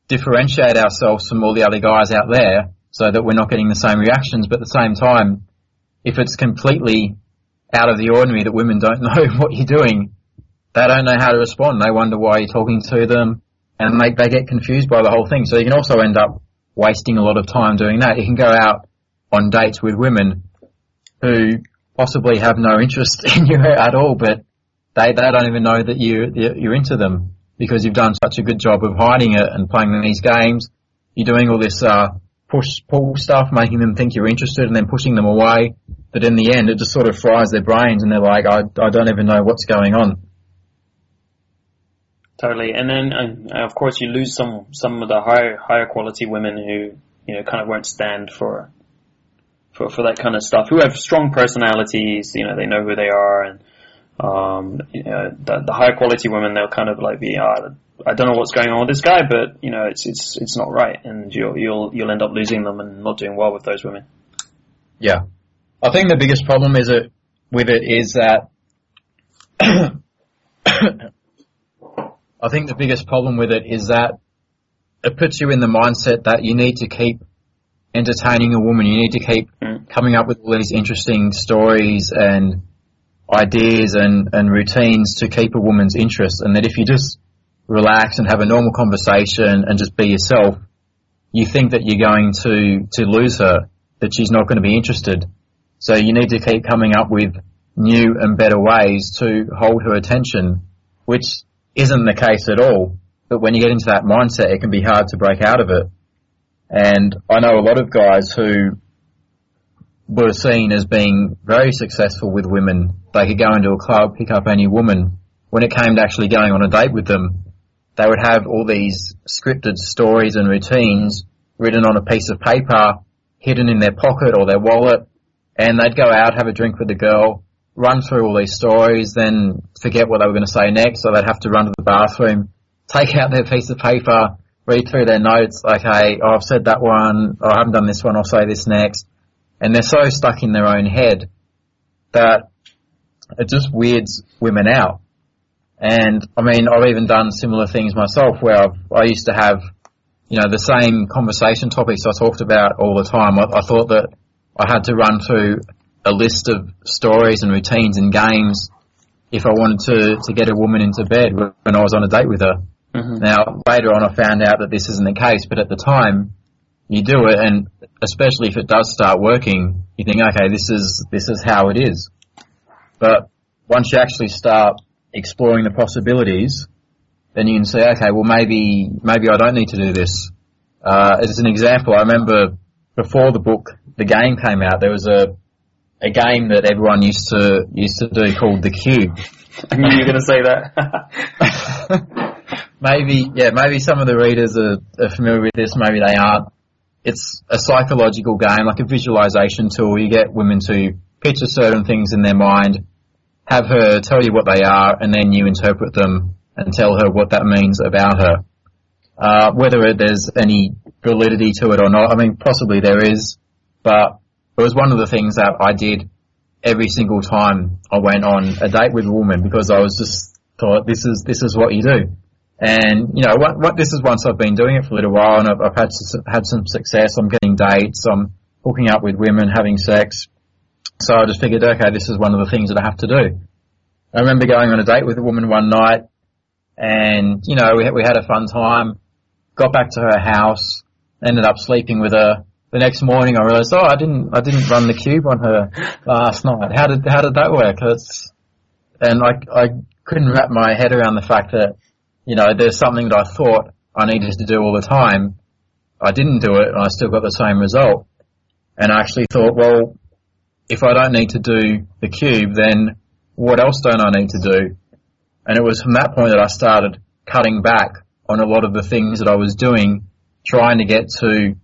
differentiate ourselves from all the other guys out there so that we're not getting the same reactions. But at the same time, if it's completely out of the ordinary that women don't [laughs] know what you're doing, they don't know how to respond. They wonder why you're talking to them and they, they get confused by the whole thing. So you can also end up wasting a lot of time doing that. You can go out on dates with women who possibly have no interest [laughs] in you at all, but they, they don't even know that you, you're into them because you've done such a good job of hiding it and playing these games. You're doing all this, uh, push, pull stuff, making them think you're interested and then pushing them away. But in the end, it just sort of fries their brains and they're like, I, I don't even know what's going on. Totally, and then uh, of course you lose some some of the higher higher quality women who you know kind of won't stand for for for that kind of stuff. Who have strong personalities, you know, they know who they are, and um, you know, the, the higher quality women they'll kind of like be, uh, I don't know what's going on with this guy, but you know, it's it's it's not right, and you'll you'll you'll end up losing them and not doing well with those women. Yeah. I think the biggest problem is it with it is that [coughs] I think the biggest problem with it is that it puts you in the mindset that you need to keep entertaining a woman. You need to keep Mm. coming up with all these interesting stories and ideas and, and routines to keep a woman's interest. And that if you just relax and have a normal conversation and just be yourself, you think that you're going to, to lose her, that she's not going to be interested. So you need to keep coming up with new and better ways to hold her attention, which isn't the case at all. But when you get into that mindset, it can be hard to break out of it. And I know a lot of guys who were seen as being very successful with women. They could go into a club, pick up any woman. When it came to actually going on a date with them, they would have all these scripted stories and routines written on a piece of paper, hidden in their pocket or their wallet, and they'd go out, have a drink with the girl, run through all these stories, then forget what they were going to say next, so they'd have to run to the bathroom, take out their piece of paper, read through their notes, okay, oh, I've said that one, oh, I haven't done this one, I'll say this next. And they're so stuck in their own head that it just weirds women out. And I mean, I've even done similar things myself where I've, I used to have, you know, the same conversation topics I talked about all the time. I, I thought that I had to run through a list of stories and routines and games if I wanted to, to get a woman into bed when I was on a date with her. Mm-hmm. Now, later on I found out that this isn't the case, but at the time, you do it and especially if it does start working, you think, okay, this is, this is how it is. But once you actually start exploring the possibilities, then you can say, okay, well maybe, maybe I don't need to do this. Uh, as an example, I remember before the book, the game came out, there was a, a game that everyone used to, used to do called The Cube. I [laughs] knew you were going to say that. [laughs] maybe, yeah, maybe some of the readers are, are familiar with this, maybe they aren't. It's a psychological game, like a visualization tool. You get women to picture certain things in their mind, have her tell you what they are, and then you interpret them and tell her what that means about her. Uh, whether there's any validity to it or not, I mean, possibly there is, but it was one of the things that I did every single time I went on a date with a woman because I was just thought this is this is what you do. And you know what, what this is once I've been doing it for a little while and I've, I've had had some success. I'm getting dates. I'm hooking up with women, having sex. So I just figured, okay, this is one of the things that I have to do. I remember going on a date with a woman one night, and you know we we had a fun time. Got back to her house, ended up sleeping with her. The next morning, I realized, oh, I didn't I didn't run the cube on her last night. How did how did that work? And I I couldn't wrap my head around the fact that you know there's something that I thought I needed to do all the time. I didn't do it and I still got the same result. And I actually thought, well, if I don't need to do the cube, then what else don't I need to do? And it was from that point that I started cutting back on a lot of the things that I was doing, trying to get to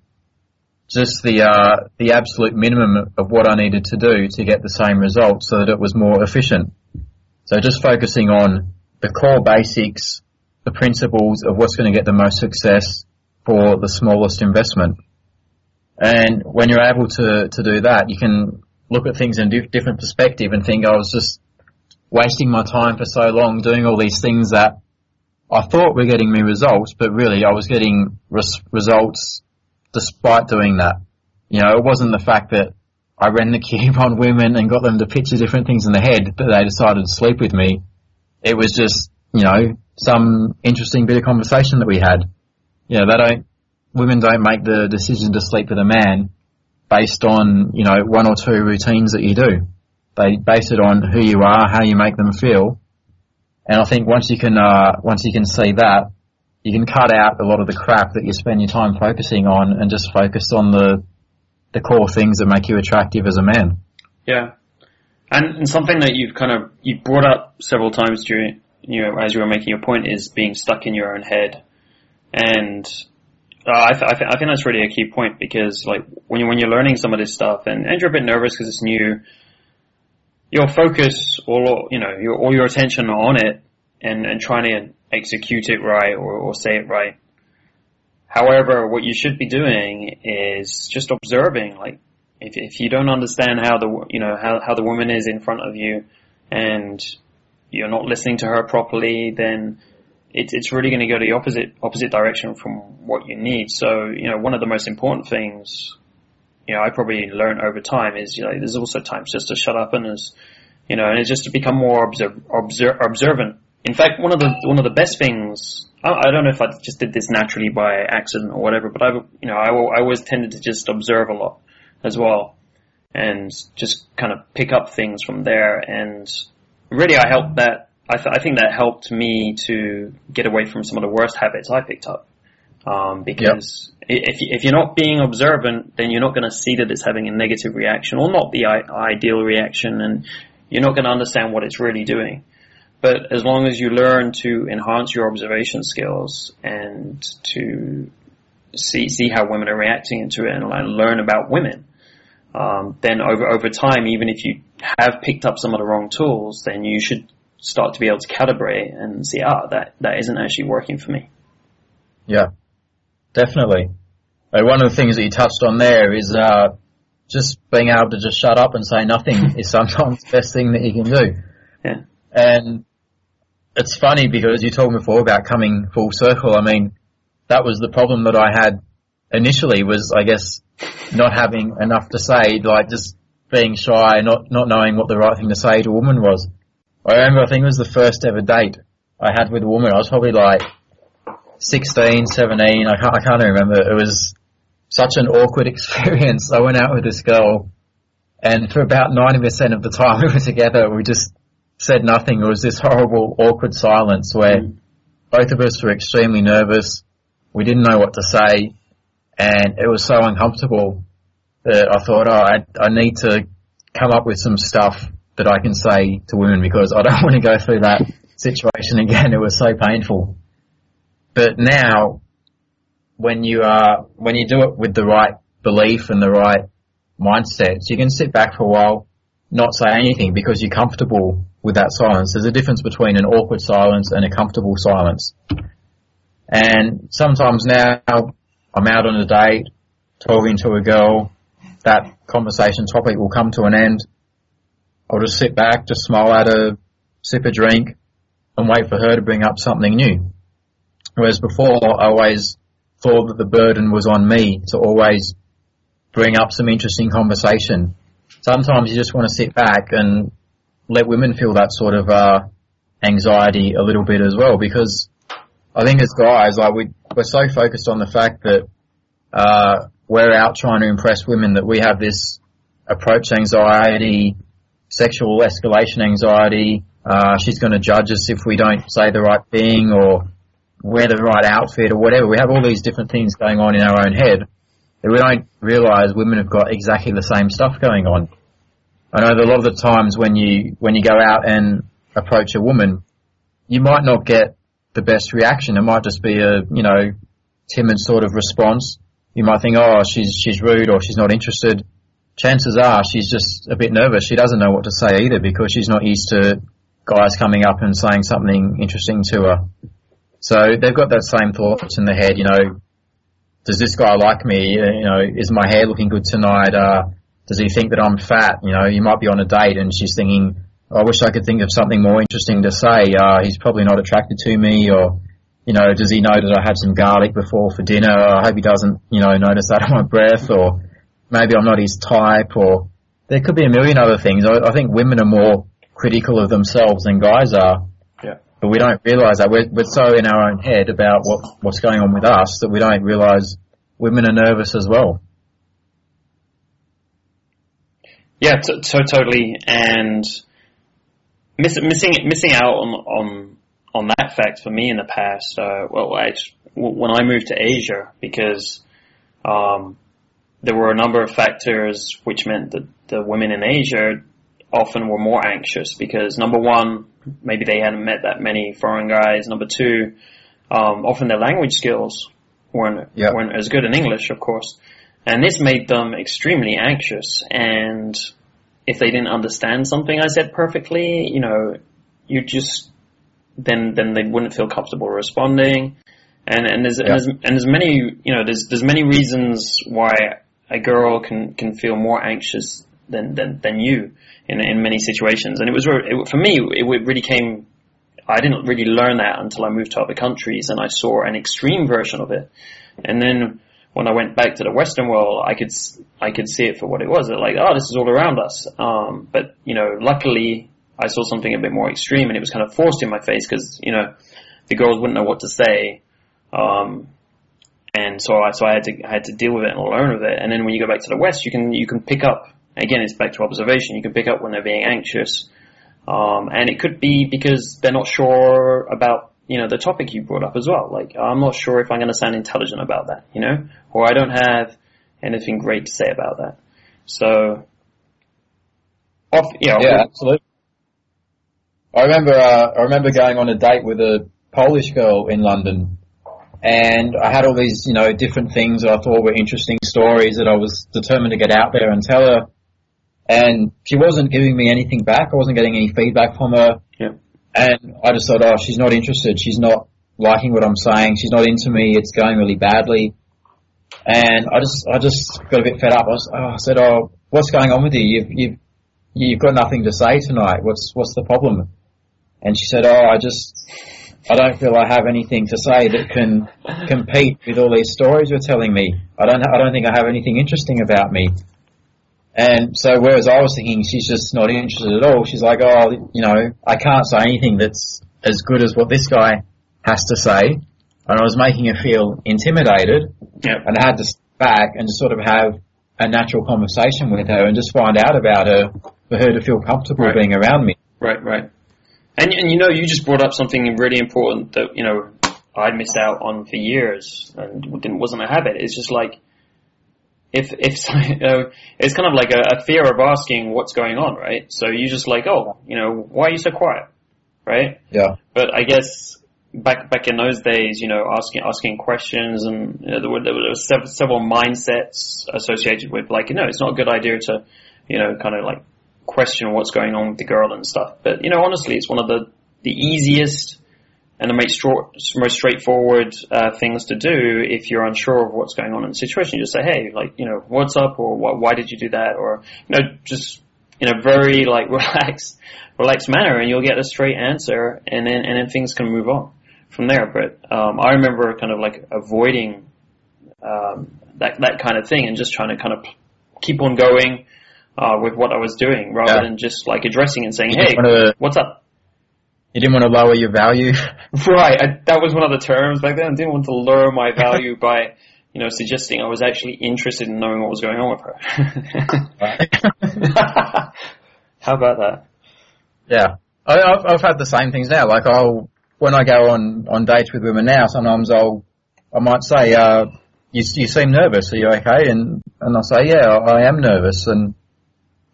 just the uh, the absolute minimum of what I needed to do to get the same result, so that it was more efficient. So just focusing on the core basics, the principles of what's going to get the most success for the smallest investment. And when you're able to, to do that, you can look at things in a different perspective and think oh, I was just wasting my time for so long doing all these things that I thought were getting me results, but really I was getting res- results despite doing that. You know, it wasn't the fact that I ran the [laughs] cube on women and got them to picture different things in the head that they decided to sleep with me. It was just, you know, some interesting bit of conversation that we had. You know, they don't, women don't make the decision to sleep with a man based on, you know, one or two routines that you do. They base it on who you are, how you make them feel. And I think once you can, uh, once you can see that, you can cut out a lot of the crap that you spend your time focusing on and just focus on the, the core things that make you attractive as a man. Yeah. And, and something that you've kind of, you brought up several times during, you know, as you were making your point is being stuck in your own head. And uh, I, th- I, th- I, think that's really a key point because like when you when you're learning some of this stuff and, and you're a bit nervous because it's new, your focus all you know your all your attention on it and and trying to execute it right or, or say it right. However, what you should be doing is just observing. Like if if you don't understand how the you know how how the woman is in front of you, and you're not listening to her properly, then it's it's really going to go to the opposite opposite direction from what you need. So you know one of the most important things you know I probably learned over time is you know there's also times just to shut up and as you know and it's just to become more observant. In fact, one of the one of the best things I, I don't know if I just did this naturally by accident or whatever, but I you know I, I always tended to just observe a lot as well and just kind of pick up things from there and really I helped that I, th- I, think that helped me to get away from some of the worst habits I picked up. Um, because yep. if, if you're not being observant, then you're not going to see that it's having a negative reaction or not the I- ideal reaction, and you're not going to understand what it's really doing. But as long as you learn to enhance your observation skills and to see see how women are reacting to it and learn about women, um, then over over time, even if you have picked up some of the wrong tools, then you should start to be able to calibrate and see, ah, that, that isn't actually working for me. Yeah, definitely. one of the things that you touched on there is uh, just being able to just shut up and say nothing [laughs] is sometimes the best thing that you can do. Yeah. And it's funny because you told me before about coming full circle. I mean, that was the problem that I had initially was, I guess, not having enough to say, like just being shy, not, not knowing what the right thing to say to a woman was. I remember, I think it was the first ever date I had with a woman. I was probably like 16, 17. I can't, I can't remember. It was such an awkward [laughs] experience. I went out with this girl and for about 90% of the time [laughs] we were together, we just said nothing. It was this horrible, awkward silence where mm. both of us were extremely nervous. We didn't know what to say and it was so uncomfortable that I thought, oh, I, I need to come up with some stuff that I can say to women because I don't [laughs] want to go through that situation again. It was so painful. But now, when you are, when you do it with the right belief and the right mindset, you can sit back for a while, not say anything because you're comfortable with that silence. There's a difference between an awkward silence and a comfortable silence. And sometimes now I'm out on a date, talking to a girl, that conversation topic will come to an end I'll just sit back, just smile at her, sip a drink, and wait for her to bring up something new. Whereas before, I always thought that the burden was on me to always bring up some interesting conversation. Sometimes you just want to sit back and let women feel that sort of uh, anxiety a little bit as well, because I think as guys, like we we're so focused on the fact that uh, we're out trying to impress women that we have this approach anxiety, sexual escalation anxiety. Uh, she's going to judge us if we don't say the right thing, or wear the right outfit or whatever. We have all these different things going on in our own head that we don't realise women have got exactly the same stuff going on. I know that a lot of the times when you when you go out and approach a woman, you might not get the best reaction. It might just be a you know timid sort of response. You might think, oh, she's she's rude or she's not interested. Chances are she's just a bit nervous. She doesn't know what to say either because she's not used to guys coming up and saying something interesting to her. So they've got that same thoughts in their head. You know, does this guy like me? You know, is my hair looking good tonight? Uh, does he think that I'm fat? You know, you might be on a date and she's thinking, I wish I could think of something more interesting to say. Uh, he's probably not attracted to me or, you know, does he know that I had some garlic before for dinner? I hope he doesn't, you know, notice that on my breath or maybe I'm not his type or there could be a million other things. I, I think women are more critical of themselves than guys are. Yeah. But we don't realise that. We're, we're so in our own head about what, what's going on with us that we don't realise women are nervous as well. Yeah, t- t- totally. And miss- missing missing out on on on that fact for me in the past. Uh, well, actually, when I moved to Asia, because um, there were a number of factors which meant that the women in Asia often were more anxious because number one, maybe they hadn't met that many foreign guys. Number two, um, often their language skills weren't Yep. weren't as good in English, of course, and this made them extremely anxious. And if they didn't understand something I said perfectly, you know, you just then then they wouldn't feel comfortable responding. And and there's, and there's and there's many you know there's there's many reasons why a girl can can feel more anxious than than than you in in many situations. And it was it, for me it really came. I didn't really learn that until I moved to other countries and I saw an extreme version of it. And then when I went back to the Western world, I could I could see it for what it was. Like, oh, this is all around us. Um, but you know, luckily I saw something a bit more extreme, and it was kind of forced in my face because you know the girls wouldn't know what to say. Um, and so I so I had to I had to deal with it and learn with it. And then when you go back to the West, you can you can pick up again. It's back to observation. You can pick up when they're being anxious, um, and it could be because they're not sure about you know the topic you brought up as well. Like I'm not sure if I'm going to sound intelligent about that, you know, or I don't have anything great to say about that. So, off, you know, Yeah, absolutely. I remember uh, I remember going on a date with a Polish girl in London, and I had all these you know different things that I thought were interesting stories that I was determined to get out there and tell her. And she wasn't giving me anything back. I wasn't getting any feedback from her. Yeah. And I just thought, oh, she's not interested. She's not liking what I'm saying. She's not into me. It's going really badly. And I just, I just got a bit fed up. I, was, oh, I said, oh, what's going on with you? You've, you've, you've got nothing to say tonight. What's, what's the problem? And she said, oh, I just, I don't feel I have anything to say that can compete with all these stories you're telling me. I don't, I don't think I have anything interesting about me. And so, whereas I was thinking she's just not interested at all, she's like, oh, you know, I can't say anything that's as good as what this guy has to say. And I was making her feel intimidated, yeah. and I had to step back and just sort of have a natural conversation with her and just find out about her for her to feel comfortable Right. being around me. Right, right. And and you know, you just brought up something really important that you know I'd missed out on for years and didn't wasn't a habit. It's just like if if you [laughs] know, uh, it's kind of like a, a fear of asking what's going on, right? So you just like, oh, you know, why are you so quiet, right? Yeah. But I guess back back in those days, you know, asking asking questions and you know, there were there were sev- several mindsets associated with like, you know, it's not a good idea to, you know, kind of like question what's going on with the girl and stuff. But you know, honestly, it's one of the the easiest and the most, most straightforward uh, things to do if you're unsure of what's going on in the situation. You just say, hey, like, you know, what's up, or why, why did you do that, or you know, just in a very like [laughs] relaxed, relaxed manner, and you'll get a straight answer, and then and then things can move on from there. But um, I remember kind of like avoiding um, that that kind of thing and just trying to kind of keep on going uh, with what I was doing rather Yeah. than just like addressing and saying, hey, wanna- what's up? You didn't want to lower your value. [laughs] Right, I, that was one of the terms back then. I didn't want to lower my value [laughs] by, you know, suggesting I was actually interested in knowing what was going on with her. [laughs] How about that? Yeah, I, I've, I've had the same things now. Like I'll when I go on, on dates with women now, sometimes I'll, I might say, uh, you, you seem nervous. Are you okay? And, and I'll say, yeah, I, I am nervous. And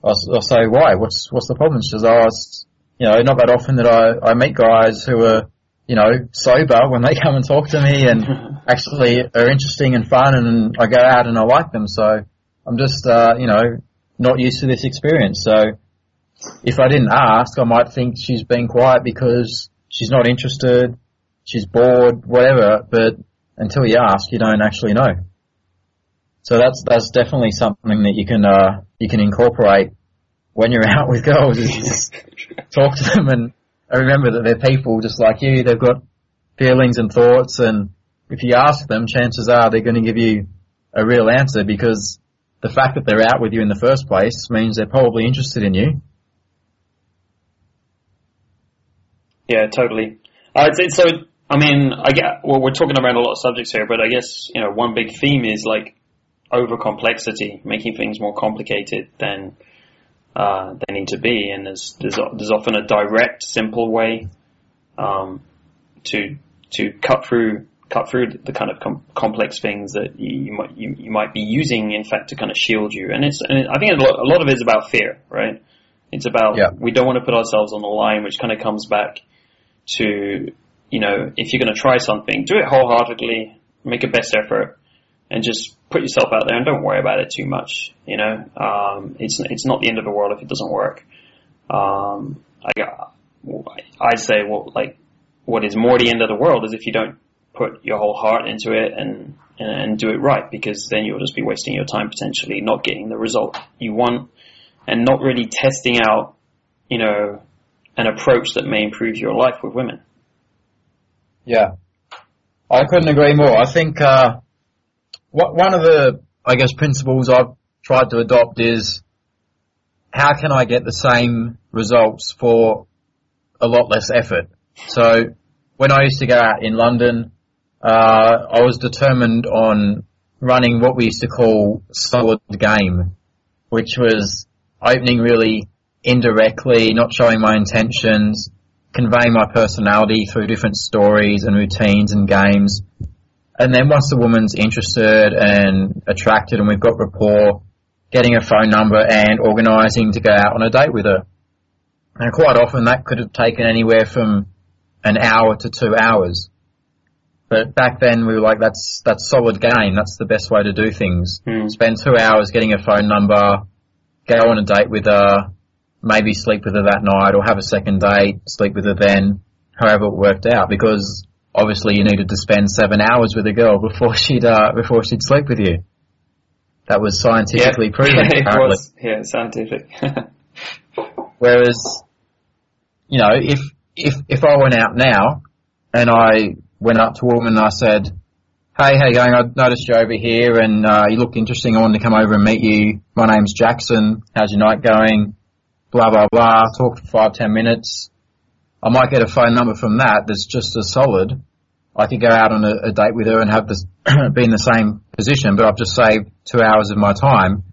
I'll, I'll say, why? What's, what's the problem? She says, oh, it's, you know, not that often that I, I meet guys who are, you know, sober when they [laughs] come and talk to me and [laughs] actually are interesting and fun and I go out and I like them. So I'm just, uh, you know, not used to this experience. So if I didn't ask, I might think she's being quiet because she's not interested, she's bored, whatever, but until you ask, you don't actually know. So that's, that's definitely something that you can, uh, you can incorporate when you're [laughs] out with girls is talk to them and, remember that they're people just like you. They've got feelings and thoughts and if you ask them, chances are they're going to give you a real answer because the fact that they're out with you in the first place means they're probably interested in you. Yeah, totally. Uh, so, I mean, I get, well, we're talking around a lot of subjects here, but I guess, you know, one big theme is like over complexity, making things more complicated than, uh, they need to be. And there's, there's, there's often a direct, simple way, um, to, to cut through, cut through the kind of com- complex things that you, you might, you, you might be using, in fact, to kind of shield you. And it's, and I think a lot, a lot of it is about fear, right? It's about, Yeah. we don't want to put ourselves on the line, which kind of comes back to, you know, if you're going to try something, do it wholeheartedly, make a best effort, and just put yourself out there and don't worry about it too much. You know, um, it's it's not the end of the world if it doesn't work. Um, I I'd say well, like what is more the end of the world is if you don't put your whole heart into it and and, do it right, because then you'll just be wasting your time potentially, not getting the result you want, and not really testing out, you know, an approach that may improve your life with women. Yeah. I couldn't agree more. I think, uh, what, one of the, I guess, principles I've tried to adopt is how can I get the same results for a lot less effort? So when I used to go out in London, uh, I was determined on running what we used to call solid game, which was opening really indirectly, not showing my intentions, conveying my personality through different stories and routines and games. And then once the woman's interested and attracted and we've got rapport, getting a phone number and organising to go out on a date with her. And quite often that could have taken anywhere from an hour to two hours. But back then we were like, that's, that's solid game. That's the best way to do things. Hmm. Spend two hours getting a phone number, go on a date with her, maybe sleep with her that night or have a second date, sleep with her then, however it worked out because obviously you needed to spend seven hours with a girl before she'd, uh, before she'd sleep with you. That was scientifically [laughs] proven. it apparently. was yeah scientific. [laughs] Whereas, you know, if, if, if I went out now and I went up to a woman and I said, Hey, how you going? I noticed you over here and, uh, you looked interesting. I wanted to come over and meet you. My name's Jackson. How's your night going? Blah, blah, blah. Talk for five, ten minutes. I might get a phone number from that that's just as solid. I could go out on a, a date with her and have this, [clears throat] be in the same position, but I've just saved two hours of my time.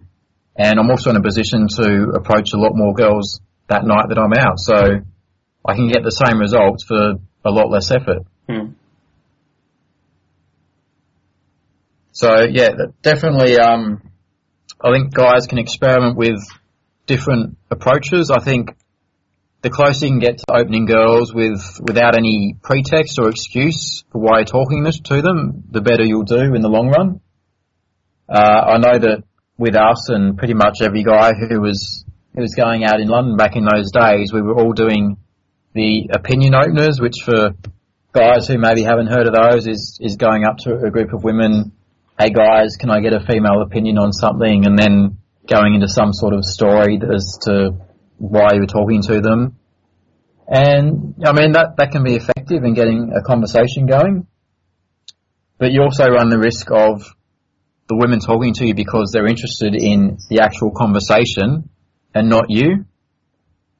And I'm also in a position to approach a lot more girls that night that I'm out. So I can get the same results for a lot less effort. Hmm. So yeah, definitely. Um, I think guys can experiment with different approaches. I think the closer you can get to opening girls with without any pretext or excuse for why you're talking this to them, the better you'll do in the long run. Uh, I know that with us and pretty much every guy who was who was going out in London back in those days, we were all doing the opinion openers, which for guys who maybe haven't heard of those is is going up to a group of women hey guys, can I get a female opinion on something? And then going into some sort of story as to why you were talking to them. And, I mean, that, that can be effective in getting a conversation going. But you also run the risk of the women talking to you because they're interested in the actual conversation and not you.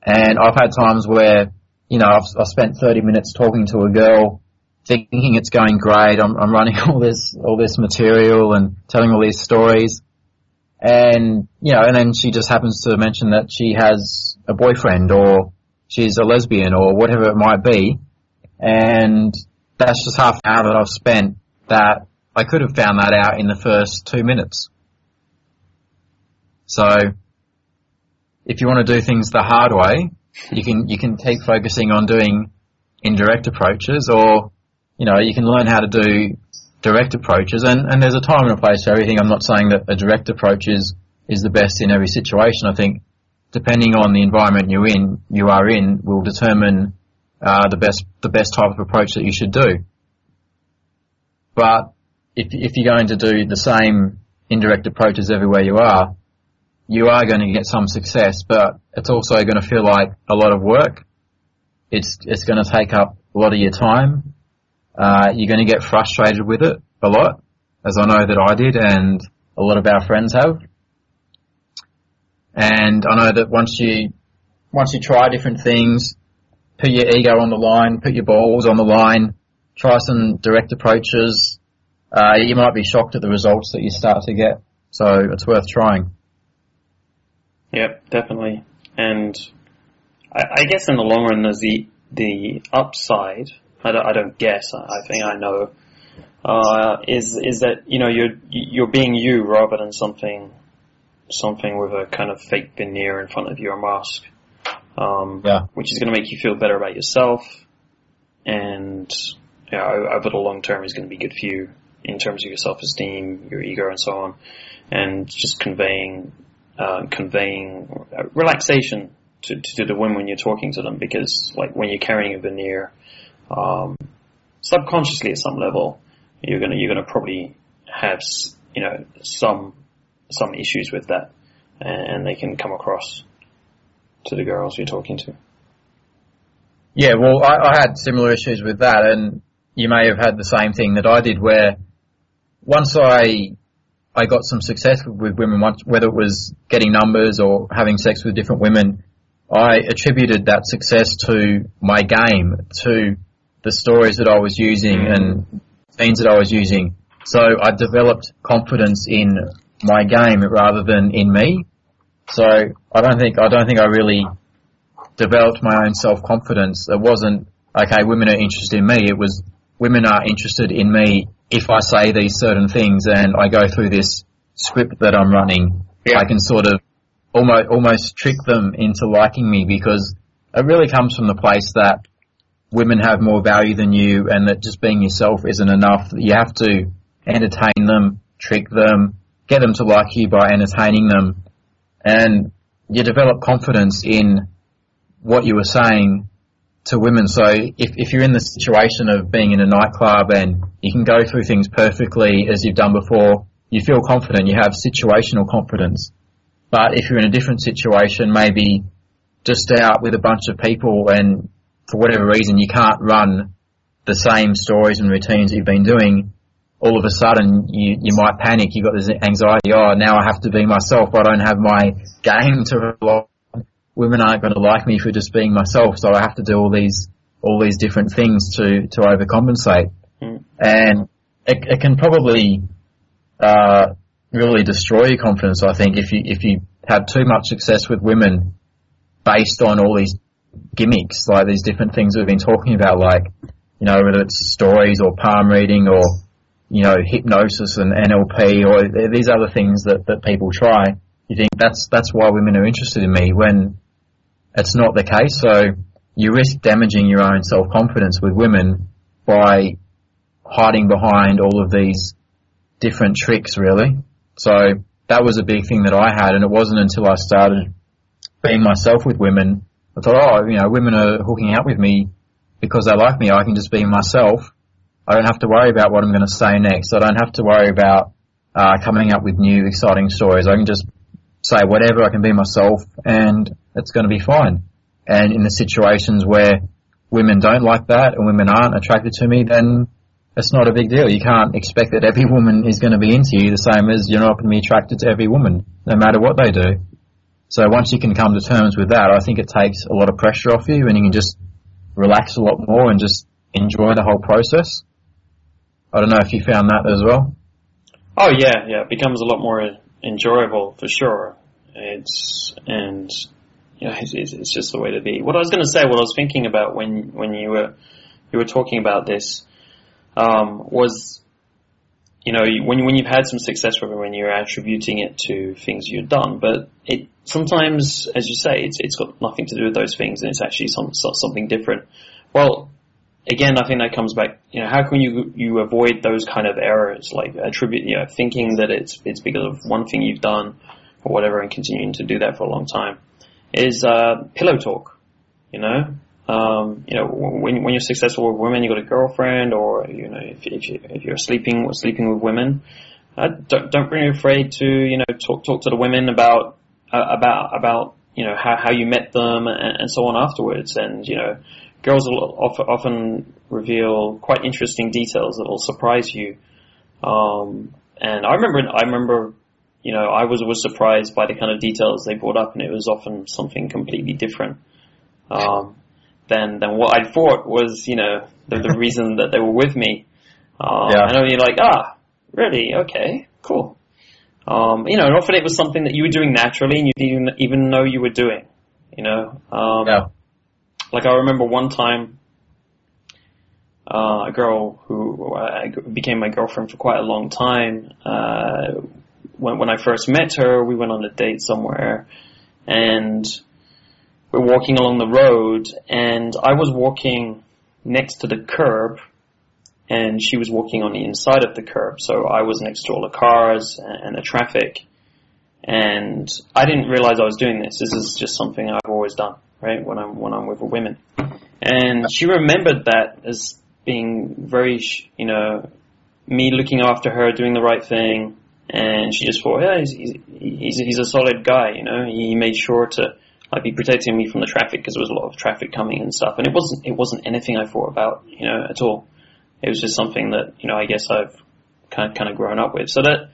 And I've had times where, you know, I've, I've spent 30 minutes talking to a girl thinking it's going great. I'm, I'm running [laughs] all this, all this material and telling all these stories. And, you know, and then she just happens to mention that she has a boyfriend or she's a lesbian or whatever it might be. and that's just half an hour that I've spent that I could have found that out in the first two minutes. So, if you want to do things the hard way, you can you can keep focusing on doing indirect approaches, or you know you can learn how to do direct approaches. And, and there's a time and a place for everything. I'm not saying that a direct approach is is the best in every situation. I think depending on the environment you're in, you are in, will determine uh, the best the best type of approach that you should do. But if if you're going to do the same indirect approaches everywhere you are, you are going to get some success, but it's also going to feel like a lot of work. It's it's going to take up a lot of your time. Uh, you're going to get frustrated with it a lot, as I know that I did, and a lot of our friends have. And I know that once you once you try different things, put your ego on the line, put your balls on the line, try some direct approaches, uh, you might be shocked at the results that you start to get. So it's worth trying. Yep, definitely. And I, I guess in the long run, there's the the upside. I don't, I don't guess. I, think I know. Uh, is is that you know you're you're being you rather than something something with a kind of fake veneer in front of you, a mask. Um, Yeah. which is going to make you feel better about yourself, and you know, over the long term is going to be good for you in terms of your self-esteem, your ego, and so on, and just conveying uh, conveying uh, relaxation to, to the women when you're talking to them, because like when you're carrying a veneer, um, subconsciously at some level, you're gonna you're gonna probably have you know some some issues with that, and, they can come across to the girls you're talking to. Yeah, well, I, I had similar issues with that, and you may have had the same thing that I did, where once I I got some success with women, whether it was getting numbers or having sex with different women, I attributed that success to my game, to the stories that I was using mm. and scenes that I was using. So I developed confidence in my game rather than in me. So I don't think I don't think I really developed my own self confidence. It wasn't okay. Women are interested in me. It was women are interested in me if I say these certain things and I go through this script that I'm running. Yeah. I can sort of almost almost trick them into liking me because it really comes from the place that women have more value than you and that just being yourself isn't enough. You have to entertain them, trick them, get them to like you by entertaining them and you develop confidence in what you were saying to women. So if, if you're in the situation of being in a nightclub and you can go through things perfectly as you've done before, you feel confident, you have situational confidence. But if you're in a different situation, maybe just out with a bunch of people and for whatever reason you can't run the same stories and routines you've been doing, all of a sudden you, you might panic. You've got this anxiety, oh, now I have to be myself. I don't have my game to rely on. Women aren't going to like me for just being myself, so I have to do all these, all these different things to, to overcompensate. Mm. And it, it can probably, uh, really destroy your confidence, I think, if you, if you have too much success with women based on all these gimmicks, like these different things we've been talking about, like, you know, whether it's stories or palm reading or, you know, hypnosis and NLP or these other things that, that people try. You think that's, that's why women are interested in me when it's not the case. So you risk damaging your own self-confidence with women by hiding behind all of these different tricks, really. So that was a big thing that I had, and it wasn't until I started being myself with women, I thought, oh, you know, women are hooking out with me because they like me. I can just be myself. I don't have to worry about what I'm going to say next. I don't have to worry about uh, coming up with new exciting stories. I can just say whatever. I can be myself, and it's going to be fine. And in the situations where women don't like that and women aren't attracted to me, then it's not a big deal. You can't expect that every woman is going to be into you the same as you're not going to be attracted to every woman, no matter what they do. So once you can come to terms with that, I think it takes a lot of pressure off you and you can just relax a lot more and just enjoy the whole process. I don't know if you found that as well. Oh yeah, yeah, it becomes a lot more enjoyable for sure. It's and you know, it's, it's, just the way to be. What I was going to say, what I was thinking about when when you were you were talking about this um, was you know, when when you've had some success with it, when you're attributing it to things you've done, but it sometimes, as you say, it's it's got nothing to do with those things, and it's actually some something different. Well, again, I think that comes back. You know, how can you you avoid those kind of errors, like attribute, you know, thinking that it's it's because of one thing you've done or whatever, and continuing to do that for a long time, is uh, pillow talk. You know, um, you know, when when you're successful with women, you've got a girlfriend, or you know, if if, you, if you're sleeping sleeping with women, uh, don't don't be afraid to you know talk talk to the women about about about you know how how you met them and, and, so on afterwards, and you know, girls will often, often reveal quite interesting details that will surprise you. Um, and I remember I remember you know I was was surprised by the kind of details they brought up, and it was often something completely different. Um, than than what I thought was, you know, the, the reason that they were with me. Um, yeah. And you're like, ah, really? Okay, cool. Um, you know, and often it was something that you were doing naturally and you didn't even know you were doing. You know, um, yeah. Like I remember one time, uh, a girl who uh, became my girlfriend for quite a long time. Uh, when when I first met her, we went on a date somewhere, and we're walking along the road and I was walking next to the curb and she was walking on the inside of the curb. So I was next to all the cars and the traffic. And I didn't realize I was doing this. This is just something I've always done, right? When I'm, when I'm with a women. And she remembered that as being very, you know, me looking after her, doing the right thing. And she just thought, yeah, he's, he's, he's a solid guy, you know, he made sure to, like be protecting me from the traffic because there was a lot of traffic coming and stuff. And it wasn't it wasn't anything I thought about, you know, at all. It was just something that you know I guess I've kind of kind of grown up with. So that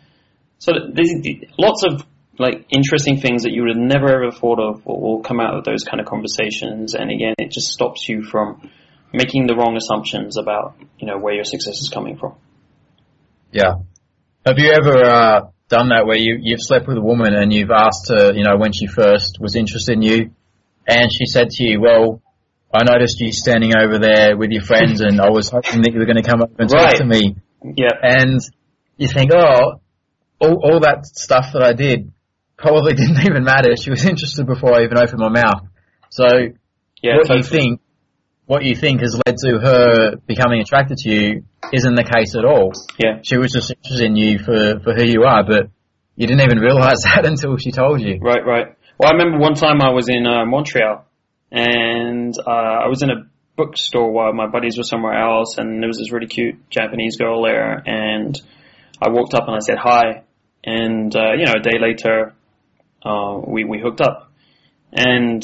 so that there's lots of like interesting things that you would have never ever thought of will, come out of those kind of conversations. And again, it just stops you from making the wrong assumptions about you know where your success is coming from. Yeah. Have you ever uh, done that where you, you've slept with a woman and you've asked her, you know, when she first was interested in you, and she said to you, well, I noticed you standing over there with your friends and I was hoping that you were going to come up and right. talk to me. Yeah. And you think, oh, all, all that stuff that I did probably [laughs] didn't even matter. She was interested before I even opened my mouth. So, yeah, what totally. you think, what you think has led to her becoming attracted to you isn't the case at all. Yeah. She was just interested in you for, for who you are, but you didn't even realize [laughs] that until she told you. Right, right. Well, I remember one time I was in uh, Montreal and uh, I was in a bookstore while my buddies were somewhere else and there was this really cute Japanese girl there and I walked up and I said hi and, uh, you know, a day later, uh, we, we hooked up. And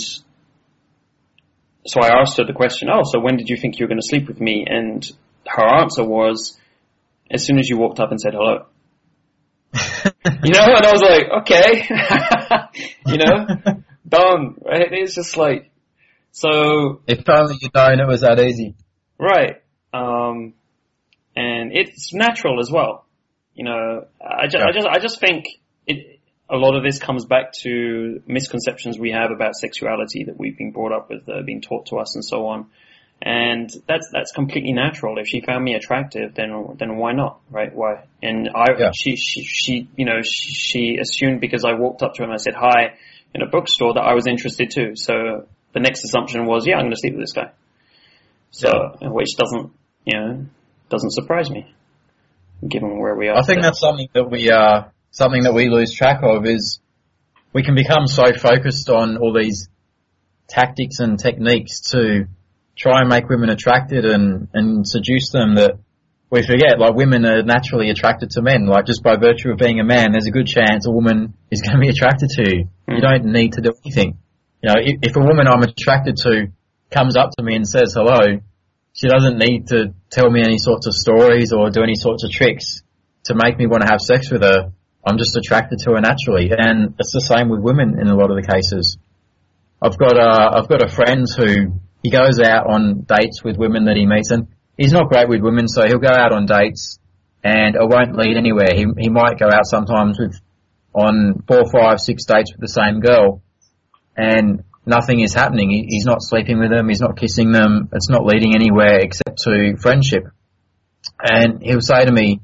so I asked her the question, oh, so when did you think you were going to sleep with me? And her answer was, as soon as you walked up and said hello. you know, and I was like, okay, [laughs] you know, [laughs] done, right? It's just like, so. If only you'd known it was that easy. Right. Um, and it's natural as well. You know, I just, yeah. I just, I just think it, a lot of this comes back to misconceptions we have about sexuality that we've been brought up with, uh, being taught to us and so on. And that's, that's completely natural. If she found me attractive, then, then why not, right? Why? And I, Yeah. she, she, she, you know, she, she assumed because I walked up to her and I said hi in a bookstore that I was interested too. So the next assumption was, yeah, I'm going to sleep with this guy. So, which doesn't, you know, doesn't surprise me, given where we are. I think today. that's something that we uh something that we lose track of is we can become so focused on all these tactics and techniques to try and make women attracted and, and seduce them that we forget like women are naturally attracted to men. Like just by virtue of being a man, there's a good chance a woman is going to be attracted to you. You don't need to do anything. You know, if, if a woman I'm attracted to comes up to me and says hello, she doesn't need to tell me any sorts of stories or do any sorts of tricks to make me want to have sex with her. I'm just attracted to her naturally, and it's the same with women in a lot of the cases. I've got a I've got a friend who he goes out on dates with women that he meets, and he's not great with women, so he'll go out on dates, and it won't lead anywhere. He he might go out sometimes with on four, five, six dates with the same girl, and nothing is happening. He, he's not sleeping with them. He's not kissing them. It's not leading anywhere except to friendship. And he'll say to me,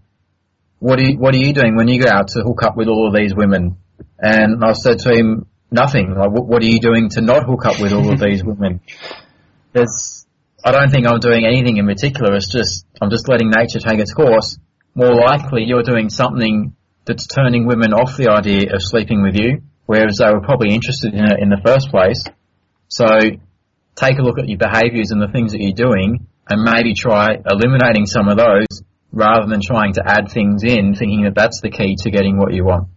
"What are you, what are you doing when you go out to hook up with all of these women?" And I said to him, "Nothing. Like, what, what are you doing to not hook up with all of these women?" [laughs] There's, I don't think I'm doing anything in particular. It's just I'm just letting nature take its course. More likely, you're doing something that's turning women off the idea of sleeping with you, whereas they were probably interested in it in the first place. So take a look at your behaviours and the things that you're doing and maybe try eliminating some of those rather than trying to add things in thinking that that's the key to getting what you want.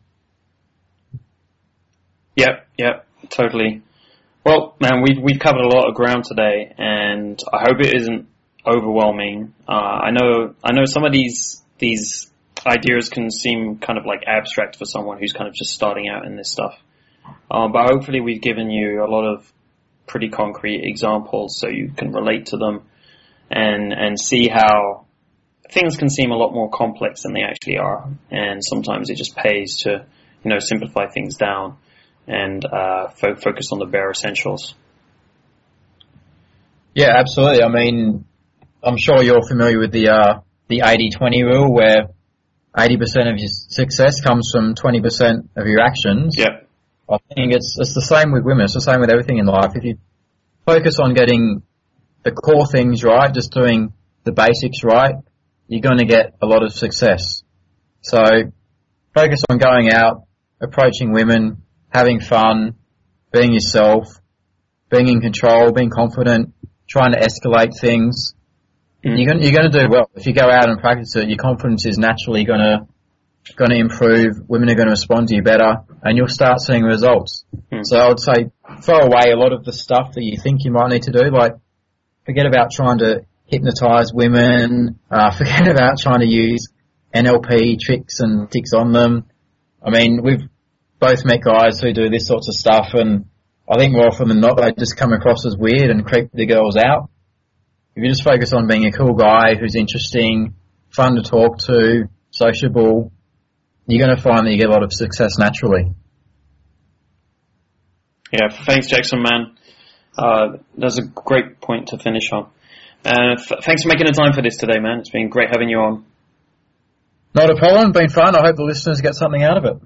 Yep, yep, totally. Well, man, we've we've covered a lot of ground today, and I hope it isn't overwhelming. Uh, I know I know some of these these ideas can seem kind of like abstract for someone who's kind of just starting out in this stuff, um, but hopefully we've given you a lot of pretty concrete examples so you can relate to them and and see how things can seem a lot more complex than they actually are, and sometimes it just pays to you know simplify things down and uh, fo- focus on the bare essentials. Yeah, absolutely. I mean, I'm sure you're familiar with the uh, the 80-20 rule, where 80% of your success comes from 20% of your actions. Yeah. I think it's it's the same with women. It's the same with everything in life. If you focus on getting the core things right, just doing the basics right, you're going to get a lot of success. So focus on going out, approaching women, having fun, being yourself, being in control, being confident, trying to escalate things. Mm. You're going you're to do well if you go out and practice it. Your confidence is naturally going to going to improve. Women are going to respond to you better, and you'll start seeing results. Mm. So I would say throw away a lot of the stuff that you think you might need to do. Like forget about trying to hypnotize women. Uh, [laughs] forget about trying to use NLP tricks and ticks on them. I mean, we've both met guys who do this sorts of stuff, and I think more often than not, they just come across as weird and creep the girls out. If you just focus on being a cool guy who's interesting, fun to talk to, sociable, you're going to find that you get a lot of success naturally. Yeah, thanks, Jackson, man. Uh, that's a great point to finish on. Uh, th- thanks for making the time for this today, man. It's been great having you on. Not a problem. Been fun. I hope the listeners get something out of it.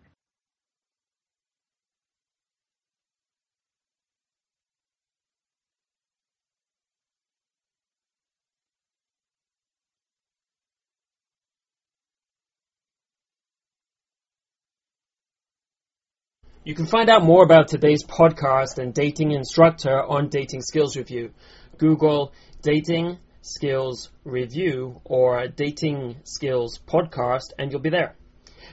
You can find out more about today's podcast and dating instructor on Dating Skills Review. Google Dating Skills Review or Dating Skills Podcast and you'll be there.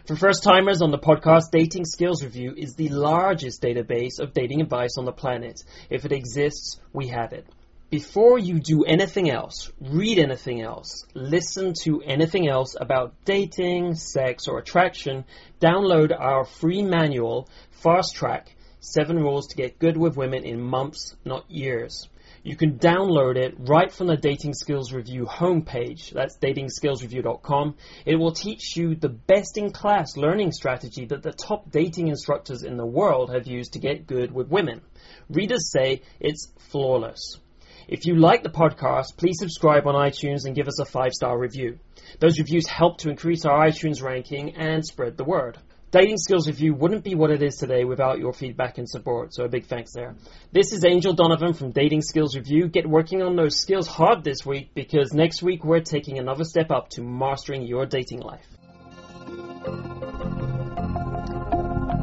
For first timers on the podcast, Dating Skills Review is the largest database of dating advice on the planet. If it exists, we have it. Before you do anything else, read anything else, listen to anything else about dating, sex, or attraction, download our free manual, Fast Track 7 Rules to Get Good with Women in Months, Not Years. You can download it right from the Dating Skills Review homepage. That's datingskillsreview.com. It will teach you the best in class learning strategy that the top dating instructors in the world have used to get good with women. Readers say it's flawless. If you like the podcast, please subscribe on iTunes and give us a five star review. Those reviews help to increase our iTunes ranking and spread the word. Dating Skills Review wouldn't be what it is today without your feedback and support, so a big thanks there. This is Angel Donovan from Dating Skills Review. Get working on those skills hard this week because next week we're taking another step up to mastering your dating life.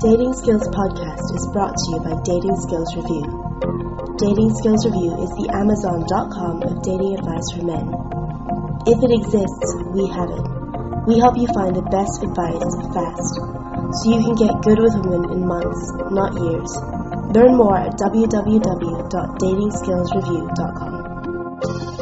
Dating Skills Podcast is brought to you by Dating Skills Review. Dating Skills Review is the Amazon.com of dating advice for men. If it exists, we have it. We help you find the best advice fast, so you can get good with women in months, not years. Learn more at www.datingskillsreview.com.